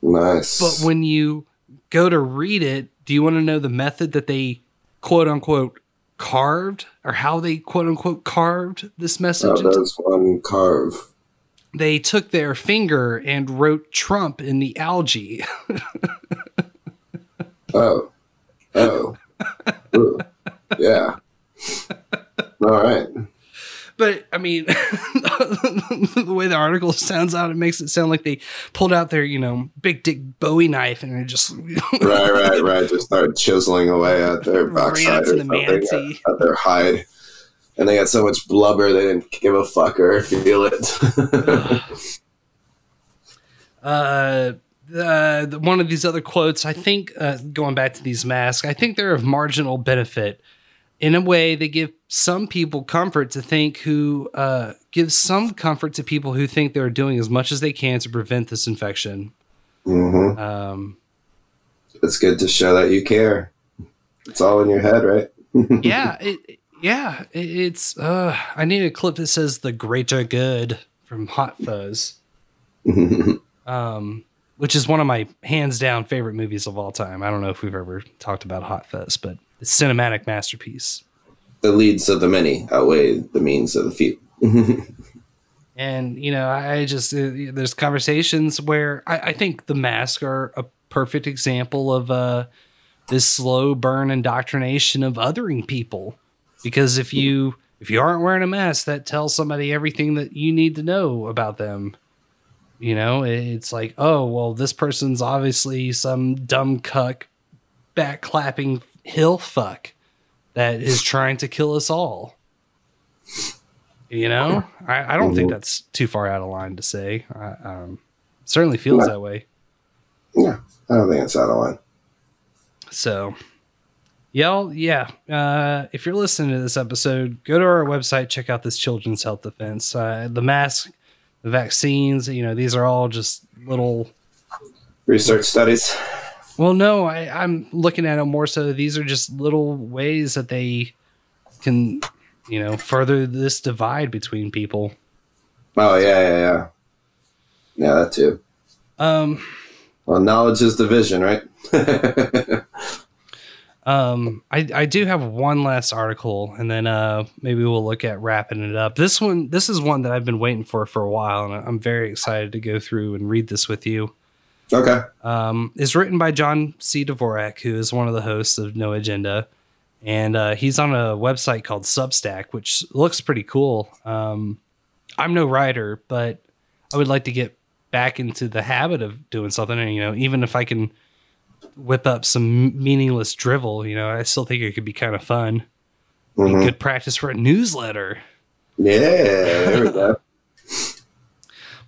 Nice. But when you go to read it, do you want to know the method that they quote unquote carved or how they quote unquote carved this message? Oh, there's one carve. they took their finger and wrote Trump in the algae. Oh. Oh. Ooh. Yeah. All right. But I mean, the way the article sounds out, it makes it sound like they pulled out their, you know, big dick Bowie knife and it just Right, right, right. Just start chiseling away at their backside or the something, at, at their hide. And they got so much blubber they didn't give a fuck or feel it. uh, the, the, one of these other quotes, I think, uh, going back to these masks, I think they're of marginal benefit. In a way, they give some people comfort to think who uh, gives some comfort to people who think they're doing as much as they can to prevent this infection. hmm Um, It's good to show that you care. It's all in your head, right? yeah, it, yeah, it, it's. Uh, I need a clip that says "the greater good" from Hot Fuzz, um, which is one of my hands down favorite movies of all time. I don't know if we've ever talked about Hot Fuzz, but a cinematic masterpiece. the leads of the many outweigh the means of the few. And you know, I just uh, there's conversations where I, I think the mask are a perfect example of uh, this slow burn indoctrination of othering people. Because if you if you aren't wearing a mask, that tells somebody everything that you need to know about them. You know, it's like, oh well, this person's obviously some dumb cuck, back clapping hill fuck that is trying to kill us all. You know, I, I don't think that's too far out of line to say. I, um, certainly feels that way. Yeah, I don't think it's out of line. So, y'all, yeah. Uh, if you're listening to this episode, go to our website, check out this Children's Health Defense. Uh, the mask, the vaccines, you know, these are all just little Research studies. Well, no, I, I'm looking at it more so. These are just little ways that they can, you know, further this divide between people. Oh yeah, yeah, yeah. Yeah, that too. Um, Well, knowledge is division, right? Um, I, I do have one last article, and then uh, maybe we'll look at wrapping it up. This one, this is one that I've been waiting for for a while, and I'm very excited to go through and read this with you. Okay. Um, is written by John C. Dvorak, who is one of the hosts of No Agenda, and uh, he's on a website called Substack, which looks pretty cool. Um, I'm no writer, but I would like to get back into the habit of doing something, and you know, even if I can whip up some meaningless drivel, you know, I still think it could be kind of fun. Mhm. Good practice for a newsletter. Yeah, there we go.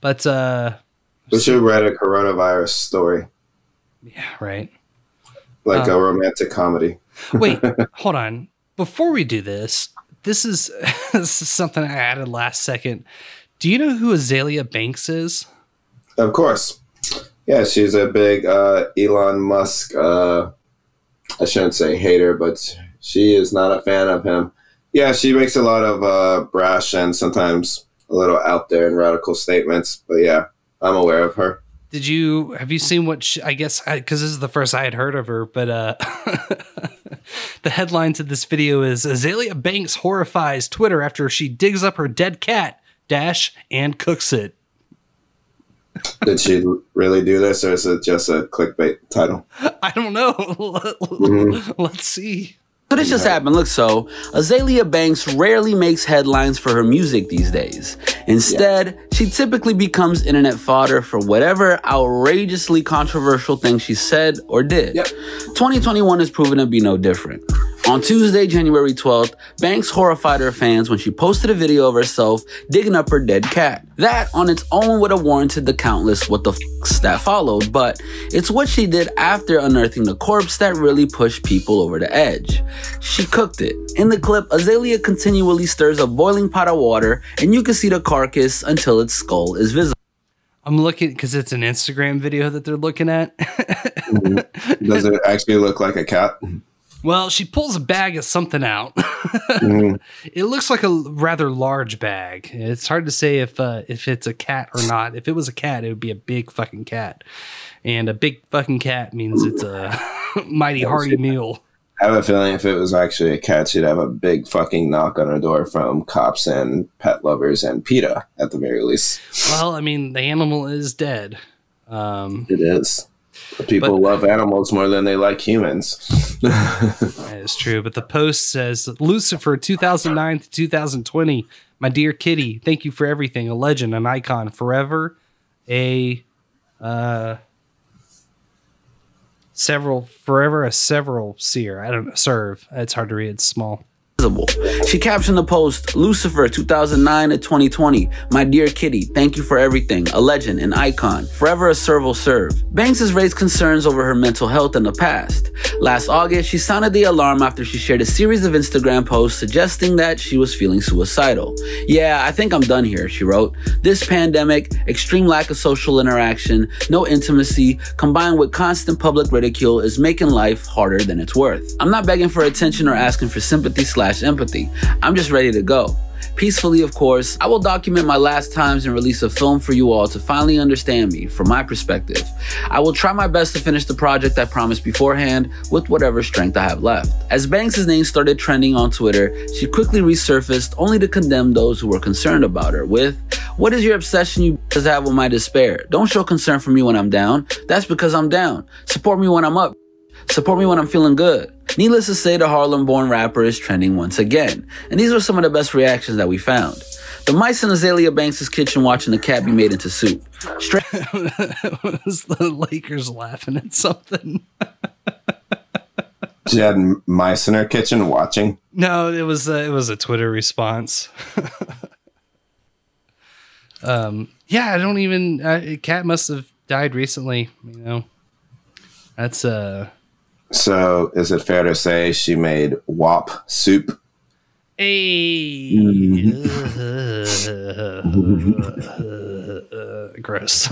But uh, We should write a coronavirus story, yeah, right. like Uh, a romantic comedy. Wait, hold on. Before we do this, this is, this is something I added last second. Do you know who Azealia Banks is? Of course. Yeah, she's a big uh, Elon Musk. Uh, I shouldn't say hater, but she is not a fan of him. Yeah, she makes a lot of uh, brash and sometimes a little out there and radical statements. But yeah, I'm aware of her. Did you have you seen what she, I guess because this is the first I had heard of her, but uh, the headline to this video is Azealia Banks horrifies Twitter after she digs up her dead cat dash and cooks it. Did she really do this, or is it just a clickbait title? I don't know. Mhm. Let's see. So this just happened. Look, so Azealia Banks rarely makes headlines for her music these days. Instead, she typically becomes internet fodder for whatever outrageously controversial thing she said or did. 2021 has proven to be no different. On Tuesday, January 12th, Banks horrified her fans when she posted a video of herself digging up her dead cat. That on its own would have warranted the countless what the fucks that followed, but it's what she did after unearthing the corpse that really pushed people over the edge. She cooked it. In the clip, Azealia continually stirs a boiling pot of water, and you can see the carcass until its skull is visible. I'm looking because it's an Instagram video that they're looking at. Does it actually look like a cat? Well, she pulls a bag of something out. Mhm. It looks like a rather large bag. It's hard to say if uh, if it's a cat or not. If it was a cat, it would be a big fucking cat, and a big fucking cat means it's a mighty hearty meal. I have a feeling if it was actually a cat, she'd have a big fucking knock on her door from cops and pet lovers and PETA at the very least. Well, I mean, the animal is dead. Um, It is. People love animals more than they like humans. That is true. But the post says Lucifer 2009 to 2020. My dear kitty, thank you for everything. A legend, an icon, forever. A uh several forever a several seer. I don't know. Serve. It's hard to read. It's small. She captioned the post Lucifer 2009 to 2020. My dear kitty, thank you for everything. A legend, an icon, forever a serve will serve. Banks has raised concerns over her mental health in the past. Last August, she sounded the alarm after she shared a series of Instagram posts suggesting that she was feeling suicidal. Yeah, I think I'm done here, she wrote. This pandemic, extreme lack of social interaction, no intimacy, combined with constant public ridicule is making life harder than it's worth. I'm not begging for attention or asking for sympathy slash empathy. I'm just ready to go. Peacefully, of course, I will document my last times and release a film for you all to finally understand me from my perspective. I will try my best to finish the project I promised beforehand with whatever strength I have left. As Banks' name started trending on Twitter, she quickly resurfaced only to condemn those who were concerned about her with, What is your obsession you b****s have with my despair? Don't show concern for me when I'm down. That's because I'm down. Support me when I'm up. Support me when I'm feeling good. Needless to say, the Harlem born rapper is trending once again. And these were some of the best reactions that we found. The mice in Azealia Banks' kitchen watching the cat be made into soup. Straight was the Lakers laughing at something? She had m- mice in her kitchen watching. No, it was a, it was a Twitter response. um, yeah, I don't even. Uh, cat must have died recently. You know, that's uh. So, is it fair to say she made WAP soup? A gross.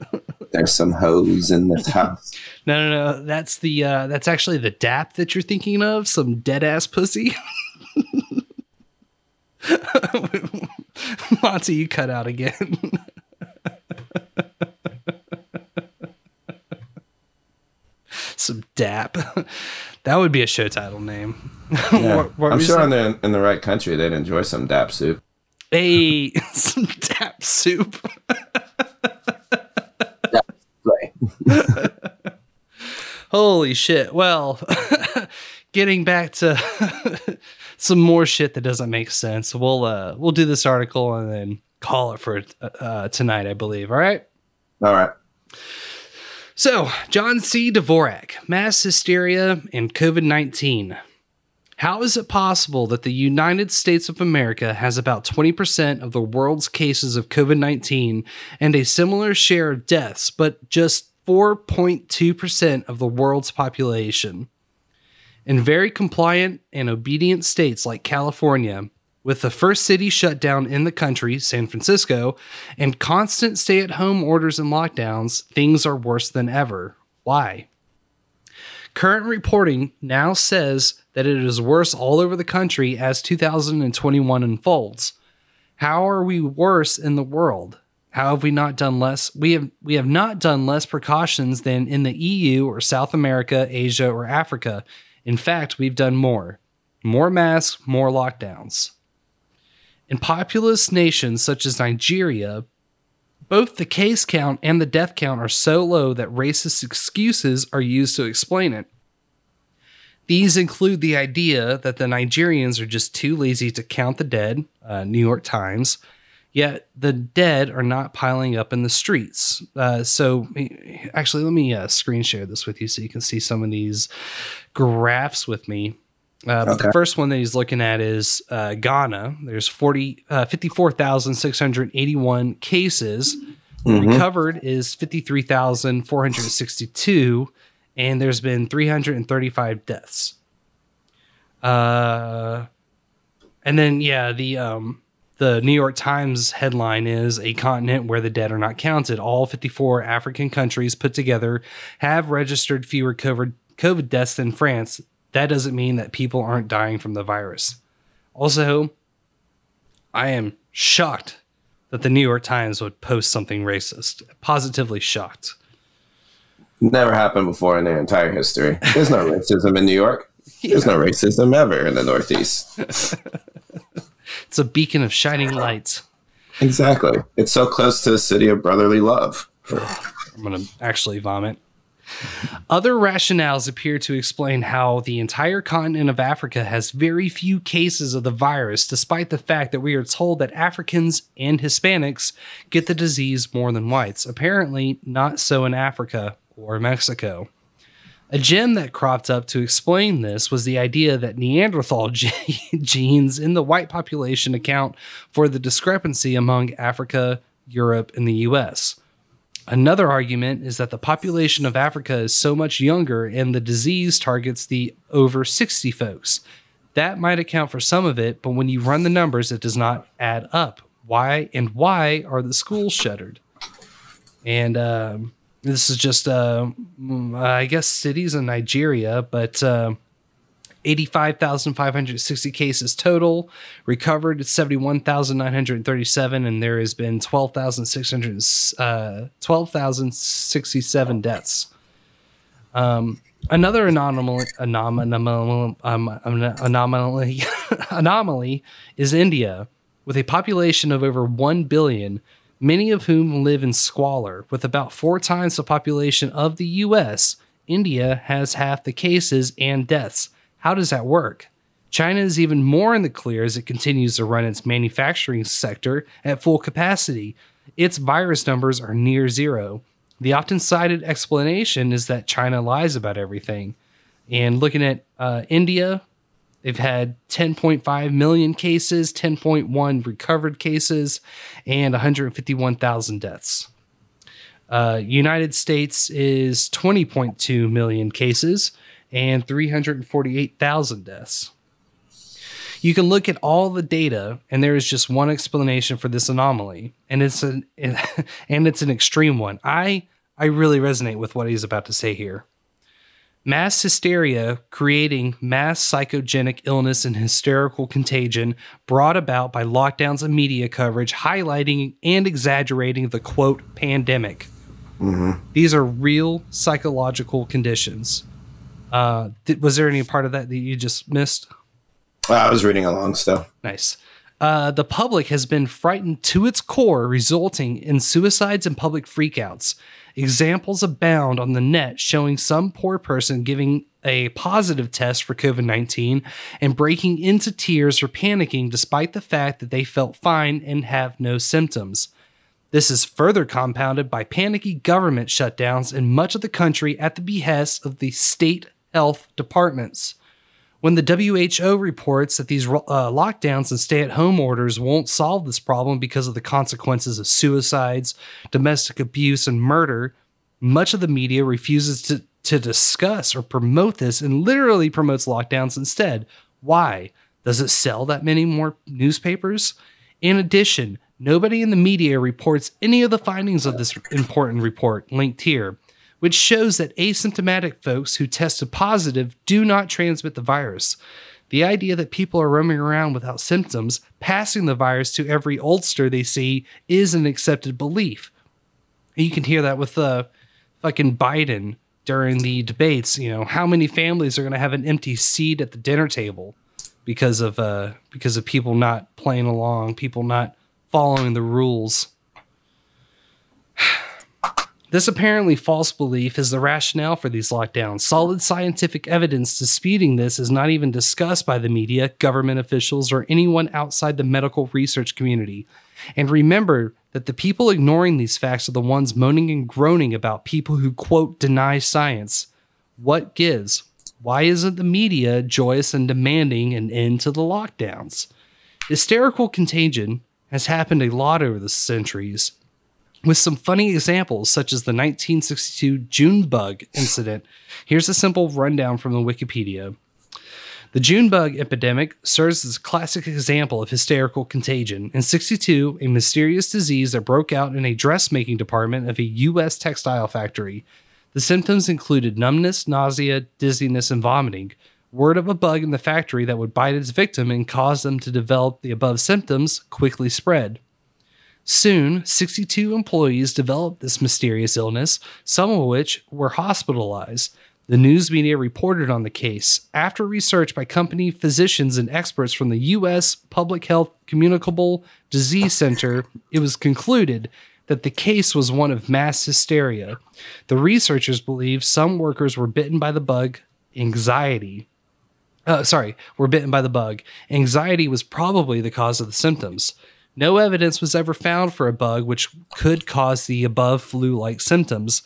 There's some hoes in this house. No, no, no. That's the uh that's actually the DAP that you're thinking of. Some dead ass pussy. Monty, you cut out again. Some DAP. That would be a show title name. Yeah. What- what I'm sure in the, in the right country they'd enjoy some DAP soup. Hey, some DAP soup. Holy shit. Well, getting back to some more shit that doesn't make sense. We'll uh we'll do this article and then call it for uh, tonight, I believe. All right? All right. So, John C. Dvorak, mass hysteria and COVID 19. How is it possible that the United States of America has about 20% of the world's cases of COVID 19 and a similar share of deaths, but just 4.2% of the world's population? In very compliant and obedient states like California, with the first city shut down in the country, San Francisco, and constant stay at home orders and lockdowns, things are worse than ever. Why? Current reporting now says that it is worse all over the country as 2021 unfolds. How are we worse in the world? How have we not done less? We have we have not done less precautions than in the EU or South America, Asia, or Africa. In fact, we've done more. More masks, more lockdowns. In populous nations such as Nigeria, both the case count and the death count are so low that racist excuses are used to explain it. These include the idea that the Nigerians are just too lazy to count the dead, uh, New York Times, yet the dead are not piling up in the streets. Uh, so, actually, let me uh, screen share this with you so you can see some of these graphs with me. Uh, but Okay. The first one that he's looking at is uh, Ghana. There's 40, uh, 54,681 cases. Mhm. Recovered is 53,462. And there's been 335 deaths. Uh, and then, yeah, the um, the New York Times headline is a continent where the dead are not counted. All 54 African countries put together have registered fewer COVID, COVID deaths than France. That doesn't mean that people aren't dying from the virus. Also, I am shocked that the New York Times would post something racist. Positively shocked. Never happened before in their entire history. There's no racism in New York. There's no racism ever in the Northeast. It's a beacon of shining lights. Exactly. It's so close to the city of brotherly love. I'm going to actually vomit. Other rationales appear to explain how the entire continent of Africa has very few cases of the virus, despite the fact that we are told that Africans and Hispanics get the disease more than whites. Apparently, not so in Africa or Mexico. A gem that cropped up to explain this was the idea that Neanderthal ge- genes in the white population account for the discrepancy among Africa, Europe, and the US. Another argument is that the population of Africa is so much younger and the disease targets the over 60 folks. That might account for some of it, but when you run the numbers, it does not add up. Why and why are the schools shuttered? And um, this is just, uh, mm, I guess, cities in Nigeria, but uh, 85,560 cases total. Recovered 71,937, and there has been 12,600, uh, 12,067 deaths. Um, another anomaly, anomaly, um, anomaly, anomaly is India, with a population of over 1 billion, many of whom live in squalor. With about four times the population of the US, India has half the cases and deaths. How does that work? China is even more in the clear as it continues to run its manufacturing sector at full capacity. Its virus numbers are near zero. The often cited explanation is that China lies about everything. And looking at uh, India, they've had 10.5 million cases, 10.1 recovered cases, and 151,000 deaths. Uh, United States is 20.2 million cases and 348,000 deaths. You can look at all the data, and there is just one explanation for this anomaly, and it's an and it's an extreme one. I I really resonate with what he's about to say here. Mass hysteria creating mass psychogenic illness and hysterical contagion brought about by lockdowns and media coverage highlighting and exaggerating the quote pandemic. Mm-hmm. These are real psychological conditions. Uh, th- was there any part of that that you just missed? I was reading along still. Nice. Uh, the public has been frightened to its core, resulting in suicides and public freakouts. Examples abound on the net showing some poor person giving a positive test for COVID 19 and breaking into tears or panicking despite the fact that they felt fine and have no symptoms. This is further compounded by panicky government shutdowns in much of the country at the behest of the state health departments. When the WHO reports that these uh, lockdowns and stay at home orders won't solve this problem because of the consequences of suicides, domestic abuse, and murder, much of the media refuses to, to discuss or promote this and literally promotes lockdowns instead. Why? Does it sell that many more newspapers? In addition, nobody in the media reports any of the findings of this important report linked here which shows that asymptomatic folks who tested positive do not transmit the virus. The idea that people are roaming around without symptoms, passing the virus to every oldster they see, is an accepted belief. You can hear that with uh, fucking Biden during the debates. You know, how many families are going to have an empty seat at the dinner table because of uh, because of people not playing along, people not following the rules. This apparently false belief is the rationale for these lockdowns. Solid scientific evidence disputing this is not even discussed by the media, government officials, or anyone outside the medical research community. And remember that the people ignoring these facts are the ones moaning and groaning about people who, quote, deny science. What gives? Why isn't the media joyous and demanding an end to the lockdowns? Hysterical contagion has happened a lot over the centuries, with some funny examples, such as the 1962 June bug incident. Here's a simple rundown from the Wikipedia. The June bug epidemic serves as a classic example of hysterical contagion. In 62, a mysterious disease that broke out in a dressmaking department of a U.S. textile factory. The symptoms included numbness, nausea, dizziness, and vomiting. Word of a bug in the factory that would bite its victim and cause them to develop the above symptoms quickly spread. Soon, 62 employees developed this mysterious illness, some of which were hospitalized. The news media reported on the case. After research by company physicians and experts from the U.S. Public Health Communicable Disease Center, it was concluded that the case was one of mass hysteria. The researchers believe some workers were bitten by the bug anxiety. Uh, sorry, were bitten by the bug. Anxiety was probably the cause of the symptoms. No evidence was ever found for a bug which could cause the above flu like symptoms,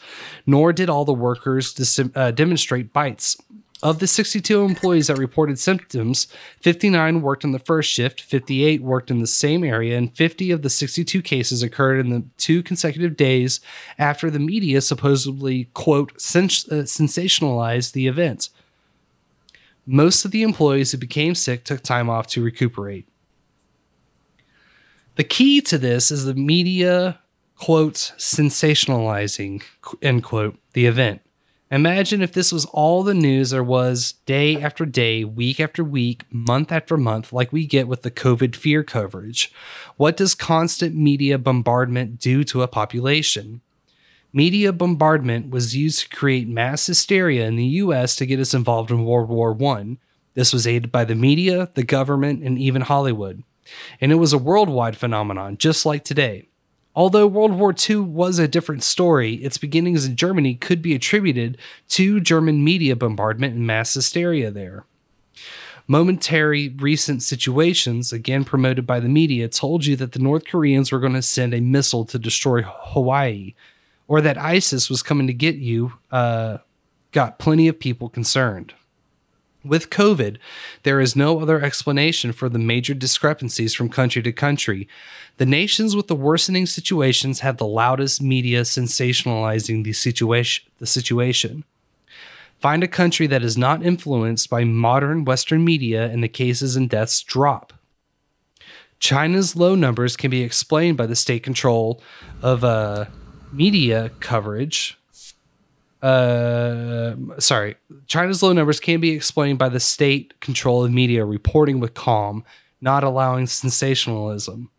nor did all the workers dis- uh, demonstrate bites. Of the 62 employees that reported symptoms, 59 worked in the first shift, 58 worked in the same area, and 50 of the 62 cases occurred in the two consecutive days after the media supposedly, quote, sens- uh, sensationalized the event. Most of the employees who became sick took time off to recuperate. The key to this is the media, quote, sensationalizing, end quote, the event. Imagine if this was all the news there was day after day, week after week, month after month, like we get with the COVID fear coverage. What does constant media bombardment do to a population? Media bombardment was used to create mass hysteria in the US to get us involved in World War I. This was aided by the media, the government, and even Hollywood. And it was a worldwide phenomenon, just like today. Although World War II was a different story, its beginnings in Germany could be attributed to German media bombardment and mass hysteria there. Momentary recent situations, again promoted by the media, told you that the North Koreans were going to send a missile to destroy Hawaii, or that ISIS was coming to get you, uh, got plenty of people concerned. With COVID, there is no other explanation for the major discrepancies from country to country. The nations with the worsening situations have the loudest media sensationalizing the situation. The situation. Find a country that is not influenced by modern Western media, and the cases and deaths drop. China's low numbers can be explained by the state control of uh, media coverage uh, sorry, China's low numbers can be explained by the state control of media reporting with calm, not allowing sensationalism.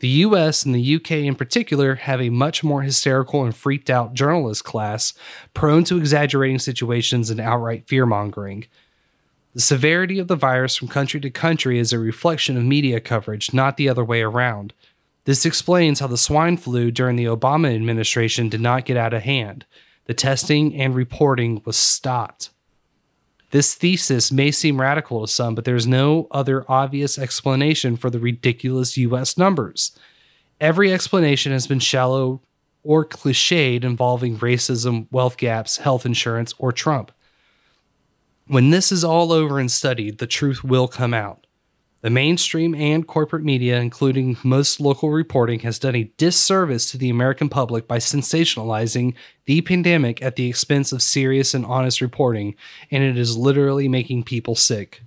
The US and the UK in particular have a much more hysterical and freaked out journalist class, prone to exaggerating situations and outright fear mongering. The severity of the virus from country to country is a reflection of media coverage, not the other way around. This explains how the swine flu during the Obama administration did not get out of hand the testing and reporting was stopped. This thesis may seem radical to some, but there's no other obvious explanation for the ridiculous US numbers. Every explanation has been shallow or cliched involving racism, wealth gaps, health insurance, or Trump. When this is all over and studied, the truth will come out. The mainstream and corporate media, including most local reporting, has done a disservice to the American public by sensationalizing the pandemic at the expense of serious and honest reporting, and it is literally making people sick.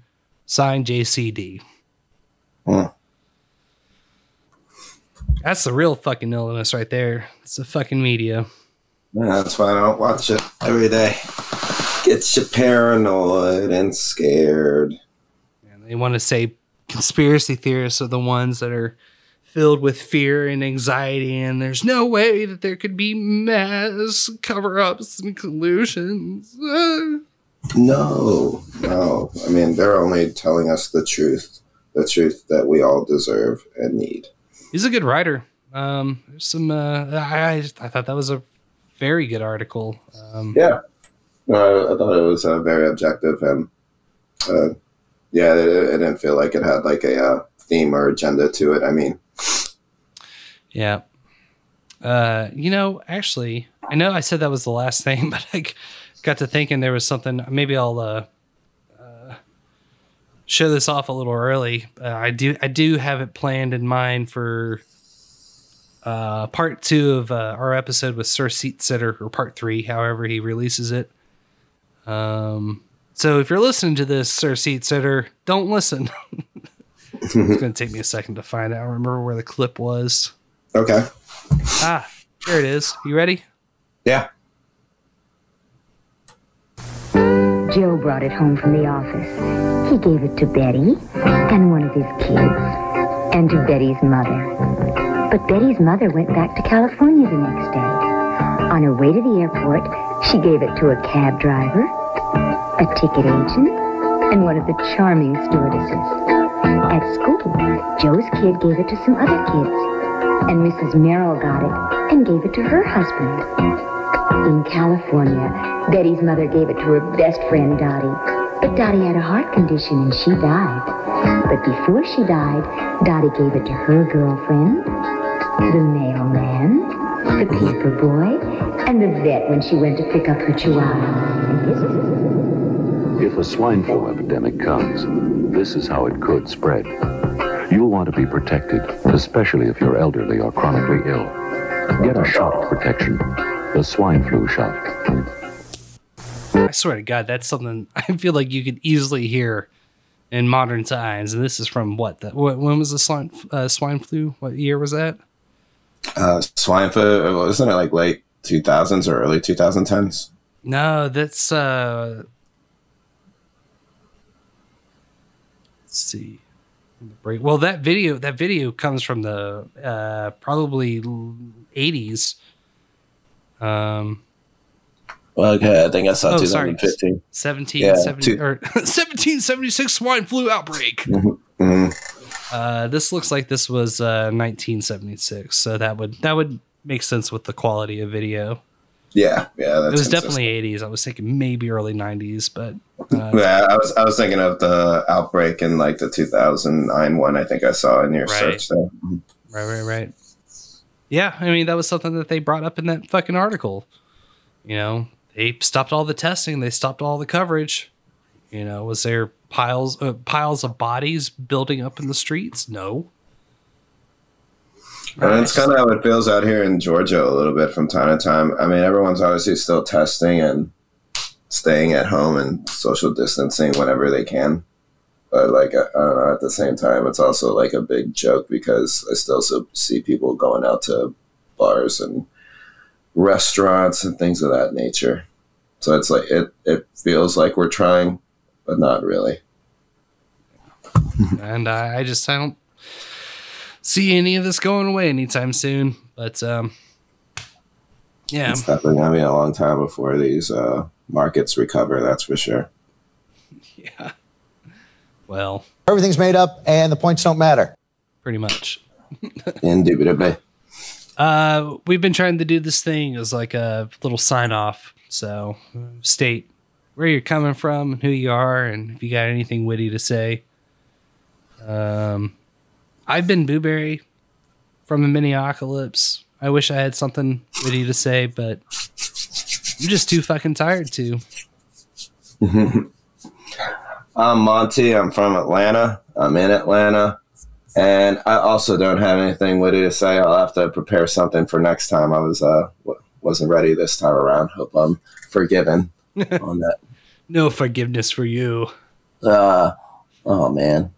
Signed JCD. That's the real fucking illness right there. It's the fucking media. Yeah, that's why I don't watch it every day. Gets you paranoid and scared. And they want to say conspiracy theorists are the ones that are filled with fear and anxiety, and there's no way that there could be mass cover ups and collusions. No, no. I mean, they're only telling us the truth, the truth that we all deserve and need. He's a good writer. Um, there's some. Uh, I I thought that was a very good article. Um, Yeah, no, I, I thought it was uh, very objective and uh, yeah, it, it didn't feel like it had like a uh, theme or agenda to it. I mean, Yeah. Uh, you know, actually, I know I said that was the last thing, but I got to thinking there was something. Maybe I'll uh, uh, show this off a little early. Uh, I do, I do have it planned in mind for uh, part two of uh, our episode with Sir Seat Sitter, or part three, however he releases it. Um, so if you're listening to this, Sir Seat Sitter, don't listen. it's gonna take me a second to find out. I remember where the clip was. okay, Ah, there it is. You ready? yeah, Joe brought it home from the office. He gave it to Betty and one of his kids, and to Betty's mother. But Betty's mother went back to California the next day. On her way to the airport, she gave it to a cab driver, a ticket agent, and one of the charming stewardesses. At school, Joe's kid gave it to some other kids, and Mrs. Merrill got it and gave it to her husband. In California, Betty's mother gave it to her best friend Dottie. But Dottie had a heart condition and she died. But before she died, Dottie gave it to her girlfriend, the mailman, the paper boy, and the vet when she went to pick up her chihuahua. And this If a swine flu epidemic comes, this is how it could spread. You'll want to be protected, especially if you're elderly or chronically ill. Get a shot of protection, the swine flu shot. I swear to God, that's something I feel like you could easily hear in modern times. And this is from what? The, what when was the swine uh, swine flu? What year was that? uh, swine flu wasn't it like late two thousands or early two thousand tens? No, that's uh. See. Break. Well, that video that video comes from the uh, probably eighties. Um. Well, okay, I think I saw Oh, sorry. 2015. 1770 Yeah, two- or 1776 swine flu outbreak. Mhm. Uh, this looks like this was uh, 1976, so that would that would make sense with the quality of video. Yeah, yeah, it was definitely 80s. I was thinking maybe early 90s, but uh, yeah, I was I was thinking of the outbreak in like the 2009 one. I think I saw in your Right. search there. right, right, right. Yeah, I mean that was something that they brought up in that fucking article. You know, they stopped all the testing, they stopped all the coverage. You know, was there piles uh, piles of bodies building up in the streets? No. And it's kind of how it feels out here in Georgia a little bit from time to time. I mean, everyone's obviously still testing and staying at home and social distancing whenever they can. But like, I, I don't know. At the same time, it's also like a big joke because I still so, see people going out to bars and restaurants and things of that nature. So it's like it. It feels like we're trying, but not really. and I, I just I don't see any of this going away anytime soon. But um, yeah, It's definitely gonna be a long time before these uh, markets recover. That's for sure. yeah. Well, Everything's made up and the points don't matter. pretty much. Indubitably. Uh, we've been trying to do this thing as like a little sign off. So state where you're coming from, and who you are, and if you got anything witty to say. Um, I've been Booberry from the Minneapolis. I wish I had something witty to say, but I'm just too fucking tired to. I'm Monty. I'm from Atlanta. I'm in Atlanta. And I also don't have anything witty to say. I'll have to prepare something for next time. I was uh w- wasn't ready this time around. Hope I'm forgiven on that. No forgiveness for you. Uh oh man.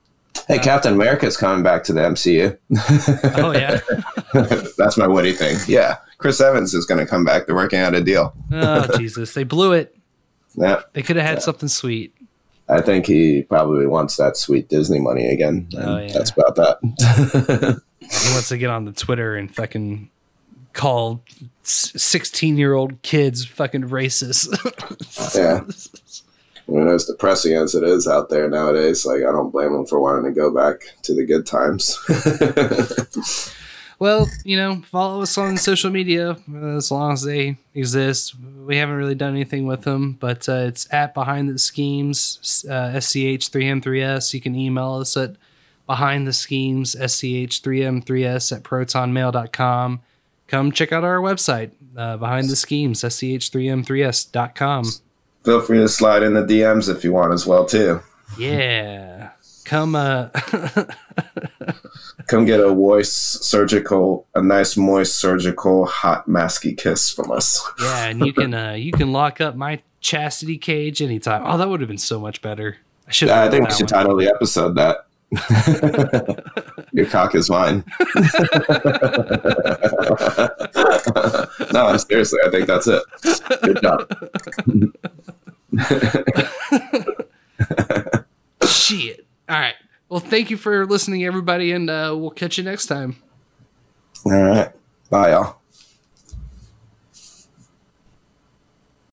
Hey, Captain America's coming back to the MCU. Oh yeah. That's my witty thing. Yeah. Chris Evans is going to come back. They're working out a deal. Oh Jesus, they blew it. Yeah. They could have had something sweet. I think he probably wants that sweet Disney money again. Oh, yeah. That's about that. He wants to get on the Twitter and fucking call sixteen-year-old kids fucking racist. yeah. I mean, as depressing as it is out there nowadays, like I don't blame him for wanting to go back to the good times. Well, you know, follow us on social media uh, as long as they exist. We haven't really done anything with them, but uh, it's at Behind the Schemes, uh, SCH3M3S. You can email us at Behind the Schemes, SCH3M3S at protonmail.com. Come check out our website, uh, Behind the Schemes, SCH3M3S.com. Feel free to slide in the DMs if you want as well too. Yeah. Come, uh, Come get a moist surgical, a nice moist surgical hot masky kiss from us. yeah, and you can, uh, you can lock up my chastity cage anytime. Oh, that would have been so much better. I should. I think we should title the episode that. Your cock is mine. no, seriously, I think that's it. Good job. Shit. All right. Well, thank you for listening, everybody, and uh, we'll catch you next time. All right. Bye, y'all.